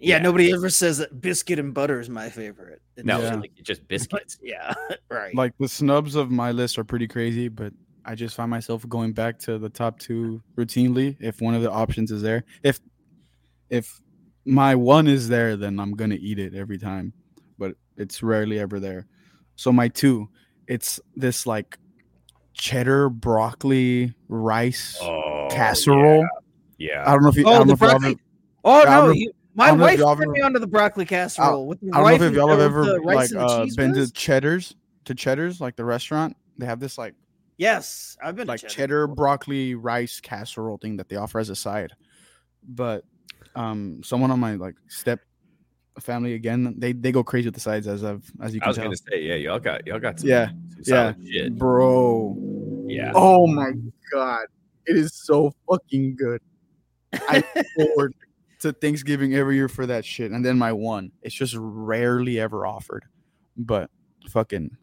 Yeah, Yeah. nobody ever says that biscuit and butter is my favorite. It's no, Yeah. like just biscuits. yeah, right. like the snubs of my list are pretty crazy, but I just find myself going back to the top two routinely if one of the options is there. If if my one is there, then I'm gonna eat it every time, but it's rarely ever there. So my two, it's this like cheddar broccoli rice Oh casserole. Yeah. I don't know if you. I oh, don't know the if y'all broccoli. ever- Oh no, know- you, my don't know wife y'all turned ever- me onto the broccoli casserole with the I don't know rice if and- y'all have uh, ever the rice like and uh, cheese been to? Cheddar's to Cheddar's like the restaurant. They have this like Yes, I've been to like cheddar cheddar broccoli rice casserole thing that they offer as a side. But um someone on my like step family again, they they go crazy with the sides as I've as you I was tell. gonna say, yeah, y'all got y'all got some, Yeah, some yeah. shit. Bro. Yeah. Oh my god. It is so fucking good. I look forward to Thanksgiving every year for that shit. And then my one. It's just rarely ever offered. But fucking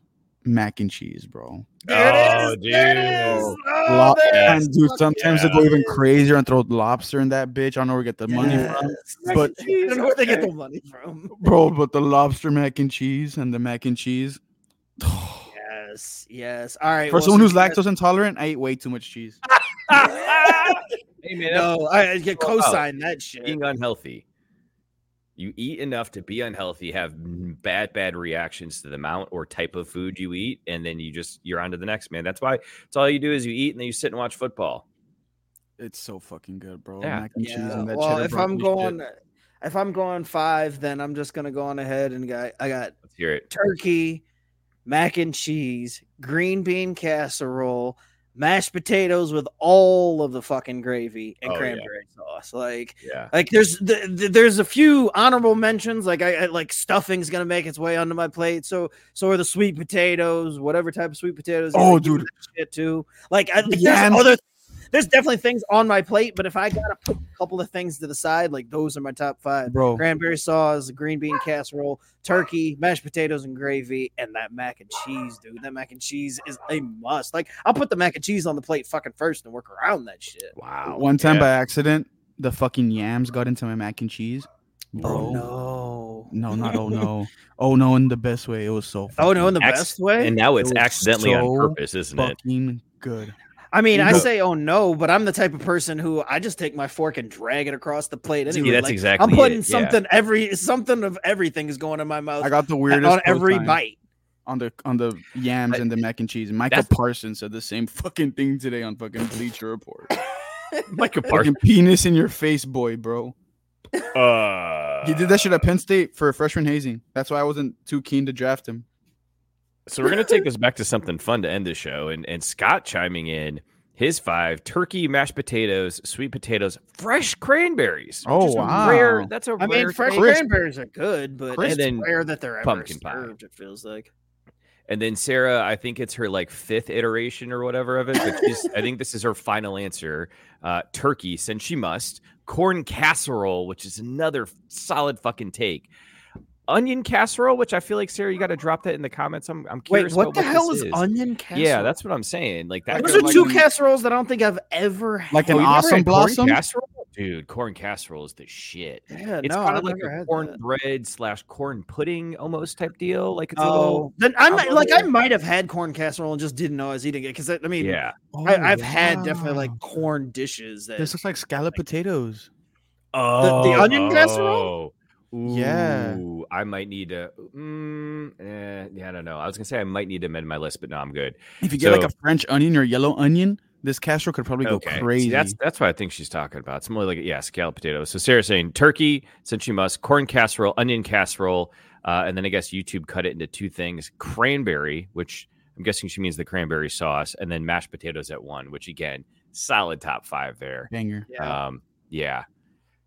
mac and cheese, bro. There it Oh, is, there it oh, is. dude. Oh, Lo- there and dude, sometimes they go even crazier and throw lobster in that bitch. I don't know where to get the money from, but- I don't know where they get the money from. bro. But the lobster mac and cheese and the mac and cheese. Yes, yes. All right. For well, someone so who's you guys- lactose intolerant, I ate way too much cheese. hey man, no, I, I get Well, oh, co-sign that shit. being unhealthy. You eat enough to be unhealthy, have bad, bad reactions to the amount or type of food you eat, and then you just you're on to the next man. That's why it's all you do is you eat and then you sit and watch football. It's so fucking good, bro. Yeah. Mac and cheese Yeah. and that Well, if I'm broccoli shit. going, if I'm going five, then I'm just gonna go on ahead and got I got Let's hear it. turkey, mac and cheese, green bean casserole, mashed potatoes with all of the fucking gravy and Oh, yeah. cranberry sauce. Like, Yeah. like there's the, the, there's a few honorable mentions. Like I, I like stuffing's gonna make its way onto my plate. So so are the sweet potatoes, whatever type of sweet potatoes. Oh, like, give me dude. shit too. Like, I, like there's Yams. other. There's definitely things on my plate, but if I gotta put a couple of things to the side, like those are my top five: bro. cranberry sauce, green bean casserole, turkey, mashed potatoes and gravy, and that mac and cheese, dude. That mac and cheese is a must. Like I'll put the mac and cheese on the plate fucking first and work around that shit. Wow. One time Yeah. by accident, the fucking yams got into my mac and cheese. Oh, bro. Oh no. No, not oh no. Oh no, in the best way. It was so Oh no, in the Acc- best way. And now it's It was accidentally on purpose, isn't it? fucking good. I mean, I say oh no, but I'm the type of person who I just take my fork and drag it across the plate. See, Anyway, that's like, exactly I'm putting it, yeah. something every something of everything is going in my mouth I got the weirdest on every bite. on the on the yams But and the mac and cheese. Michael that's- Parsons said the same fucking thing today on fucking Bleacher Report. Micah Parsons. fucking penis in your face, boy, bro. Uh, He did that shit at Penn State for freshman hazing. That's why I wasn't too keen to draft him. So we're gonna take this back to something fun to end the show, and and Scott chiming in his five: turkey, mashed potatoes, sweet potatoes, fresh cranberries. Oh, is a wow. Rare. That's a I rare mean, fresh crisp. cranberries are good, but Crisp. it's And then rare that they're ever pumpkin pie. It feels like. And then Sarah, I think it's her like fifth iteration or whatever of it. But she's, I think this is her final answer. Uh, turkey, since she must. Corn casserole, which is another solid fucking take. Onion casserole, which I feel like Sarah, you got to drop that in the comments. I'm, I'm curious. Wait, what about the hell this is, onion casserole? Yeah, that's what I'm saying. Like that. Those are like two casseroles that I don't think I've ever had. Like an Oh, awesome blossom? casserole, dude. Corn casserole is the shit. Yeah, It's no, kind of like a had that. cornbread slash corn pudding almost type deal. Like it's a little, Oh, then I might like I might have had corn casserole and just didn't know I was eating it because I, I mean, yeah. I, oh, I've had definitely like corn dishes that This looks like scalloped potatoes. Oh, the onion oh, casserole? Yeah. I might need to. Mm, eh, yeah, I don't know. I was gonna say I might need to amend my list, but no, I'm good. If you get like a French onion or yellow onion, this casserole could probably go Okay, See, crazy. that's that's what I think she's talking about. It's more like yeah, scalloped potatoes. So Sarah's saying turkey, since you must, corn casserole, onion casserole, uh, and then I guess YouTube cut it into two things: cranberry, which I'm guessing she means the cranberry sauce, and then mashed potatoes at one, which again, solid top five there. banger. yeah. Um, yeah.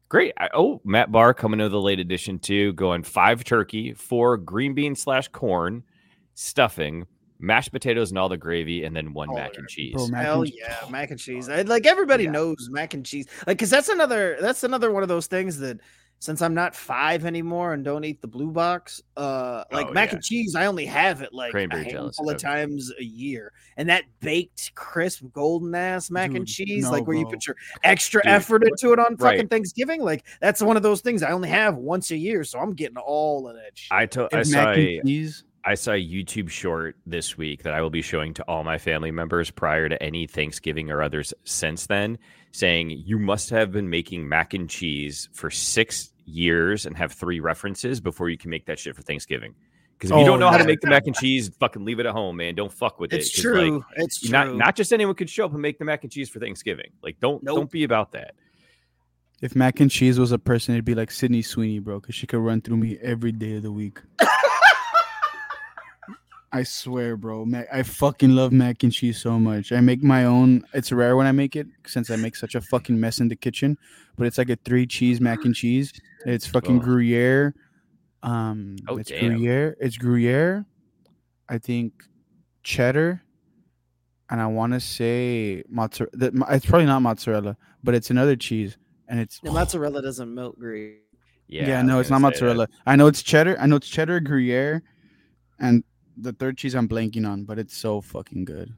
Great. I, oh, Matt Barr coming to the late edition too, going five turkey, four green bean slash corn, stuffing, mashed potatoes and all the gravy, and then one All mac and cheese. Bro, mac Hell and- yeah, mac and cheese. I, like everybody Yeah. knows mac and cheese. Like, cause that's another that's another one of those things that since I'm not five anymore and don't eat the blue box, uh, like Oh, mac yeah. and cheese, I only have it like Cranberry a handful of of. times a year. And that baked, crisp, golden ass mac and cheese, no, like where you put your extra Dude, effort into it on right. fucking Thanksgiving, like that's one of those things I only have once a year, so I'm getting all of that shit. I to- I saw mac a, and cheese. I saw a YouTube short this week that I will be showing to all my family members prior to any Thanksgiving or others since then, saying you must have been making mac and cheese for six years and have three references before you can make that shit for Thanksgiving. Because if you Oh, don't know how to make the mac and cheese, fucking leave it at home, man. Don't fuck with it. It's it. 'cause, like, true. it's true. not not just anyone could show up and make the mac and cheese for Thanksgiving. Like don't Nope. don't be about that. If mac and cheese was a person, it'd be like Sydney Sweeney, bro, because she could run through me every day of the week. I swear, bro. Mac, I fucking love mac and cheese so much. I make my own. It's rare when I make it since I make such a fucking mess in the kitchen. But it's like a three cheese mac and cheese. It's fucking Oh. Gruyere. Um, Oh, it's damn. Gruyere. It's Gruyere. I think cheddar, and I want to say mozzarella. It's probably not mozzarella, but it's another cheese, and it's The mozzarella doesn't melt green. Yeah, yeah, I was no, it's not say that. mozzarella. I know it's cheddar. I know it's cheddar, Gruyere, and the third cheese I'm blanking on, but it's so fucking good.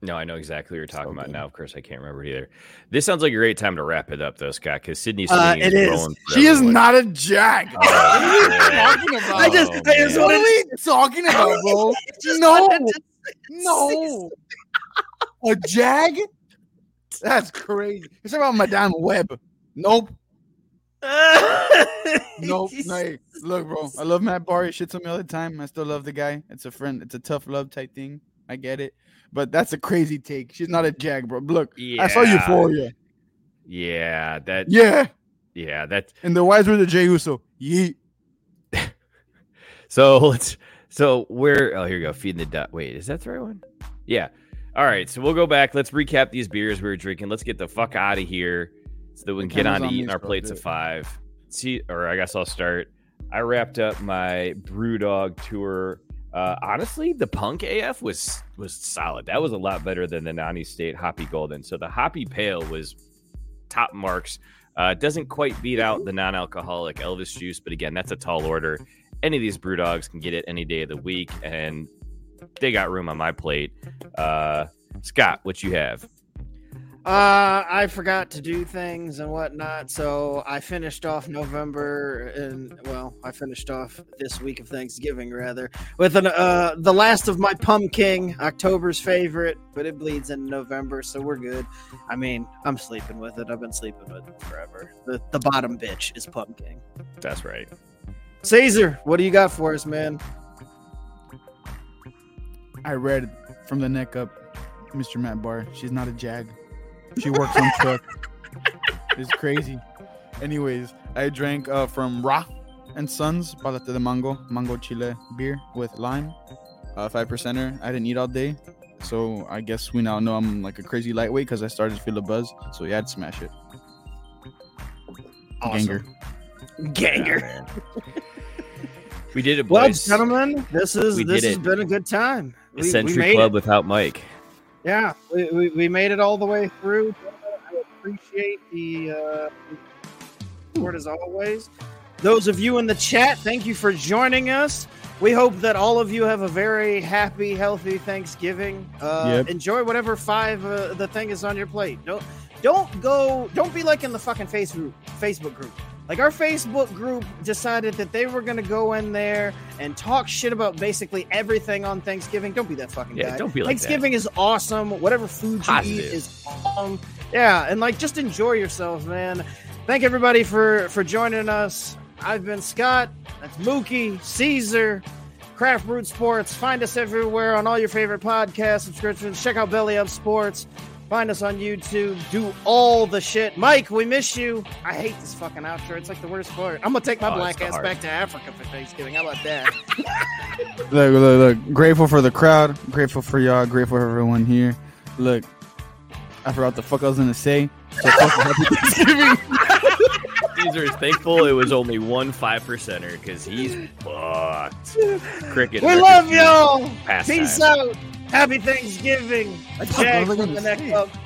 No, I know exactly what you're talking So about good. now. Of course, I can't remember it either. This sounds like a great time to wrap it up, though, Scott, because Sydney Uh, Sweeney it is. rolling She is everyone. not a jag. Oh, what are you talking about? I just- Oh, I just what are we talking about, bro? No, no, a jag. That's crazy. It's about Madame Web. Nope. Nope. No, hey, look, bro. I love Matt Barr. He shits on me all the time. I still love the guy. It's a friend. It's a tough love type thing. I get it. But that's a crazy take. She's not a jag, bro. Look, I saw Yeah. Euphoria. Yeah, that. Yeah. Yeah, that. And the wise were the Jey Uso. Yeet. So let's. So where? Oh, here we go. Feeding the duck. Wait, is that the right one? Yeah. All right, so we'll go back. Let's recap these beers we were drinking. Let's get the fuck out of here so that we can get on to eating our plates of five. See, or I guess I'll start. I wrapped up my Brewdog tour. Uh, honestly, the Punk AF was was solid. That was a lot better than the Nanny State Hoppy Golden. So the Hoppy Pale was top marks. Uh, doesn't quite beat out the non-alcoholic Elvis juice, but again, that's a tall order. Any of these brew dogs can get it any day of the week, and they got room on my plate. Uh, Scott, what you have? Uh, I forgot to do things and whatnot, so I finished off November and well, I finished off this week of Thanksgiving rather with an uh the last of my pumpkin, October's favorite, but it bleeds in November, so we're good. I mean, I'm sleeping with it. I've been sleeping with it forever. The the bottom bitch is pumpkin. That's right. Cesar, what do you got for us, man? I read from the neck up, Mr. Matt Barr. She's not a jag. She works on truck. It's crazy. Anyways, I drank uh, from Rahr and Sons Palate de Mango, Mango Chile beer with lime, uh, five percenter. I didn't eat all day, so I guess we now know I'm like a crazy lightweight because I started to feel a buzz. So yeah, I'd smash it. Ganger. Ganger. man. we did it, Well, boys. gentlemen, this is We this has it. been a good time. We, we Century made Club it. without Mike. Yeah, we, we, we made it all the way through. I appreciate the uh, support as always. Those of you in the chat, thank you for joining us. We hope that all of you have a very happy, healthy Thanksgiving. Uh, Yep. Enjoy whatever five uh, the thing is on your plate. Don't don't go. Don't be like in the fucking Facebook Facebook group. Like our Facebook group decided that they were going to go in there and talk shit about basically everything on Thanksgiving. Don't be that fucking Yeah, guy. don't be like that. Thanksgiving is awesome. Whatever food you eat is awesome. Yeah, and like just enjoy yourselves, man. Thank everybody for for joining us. I've been Scott. That's Mookie, Cesar, Craft Brewed Sports. Find us everywhere on all your favorite podcast subscriptions. Check out Belly Up Sports. Find us on YouTube. Do all the shit. Mike, we miss you. I hate this fucking outro. It's like the worst part. I'm gonna take my Oh, black ass heart. back to Africa for Thanksgiving. How about that? Look, look, look. Grateful for the crowd. Grateful for y'all. Grateful for everyone here. Look, I forgot the fuck I was gonna say. So fucking happy Thanksgiving. Cesar is thankful it was only one five percenter because he's fucked. Cricket. we love y'all. pastime. Peace out. Happy Thanksgiving. A jag from the neck up.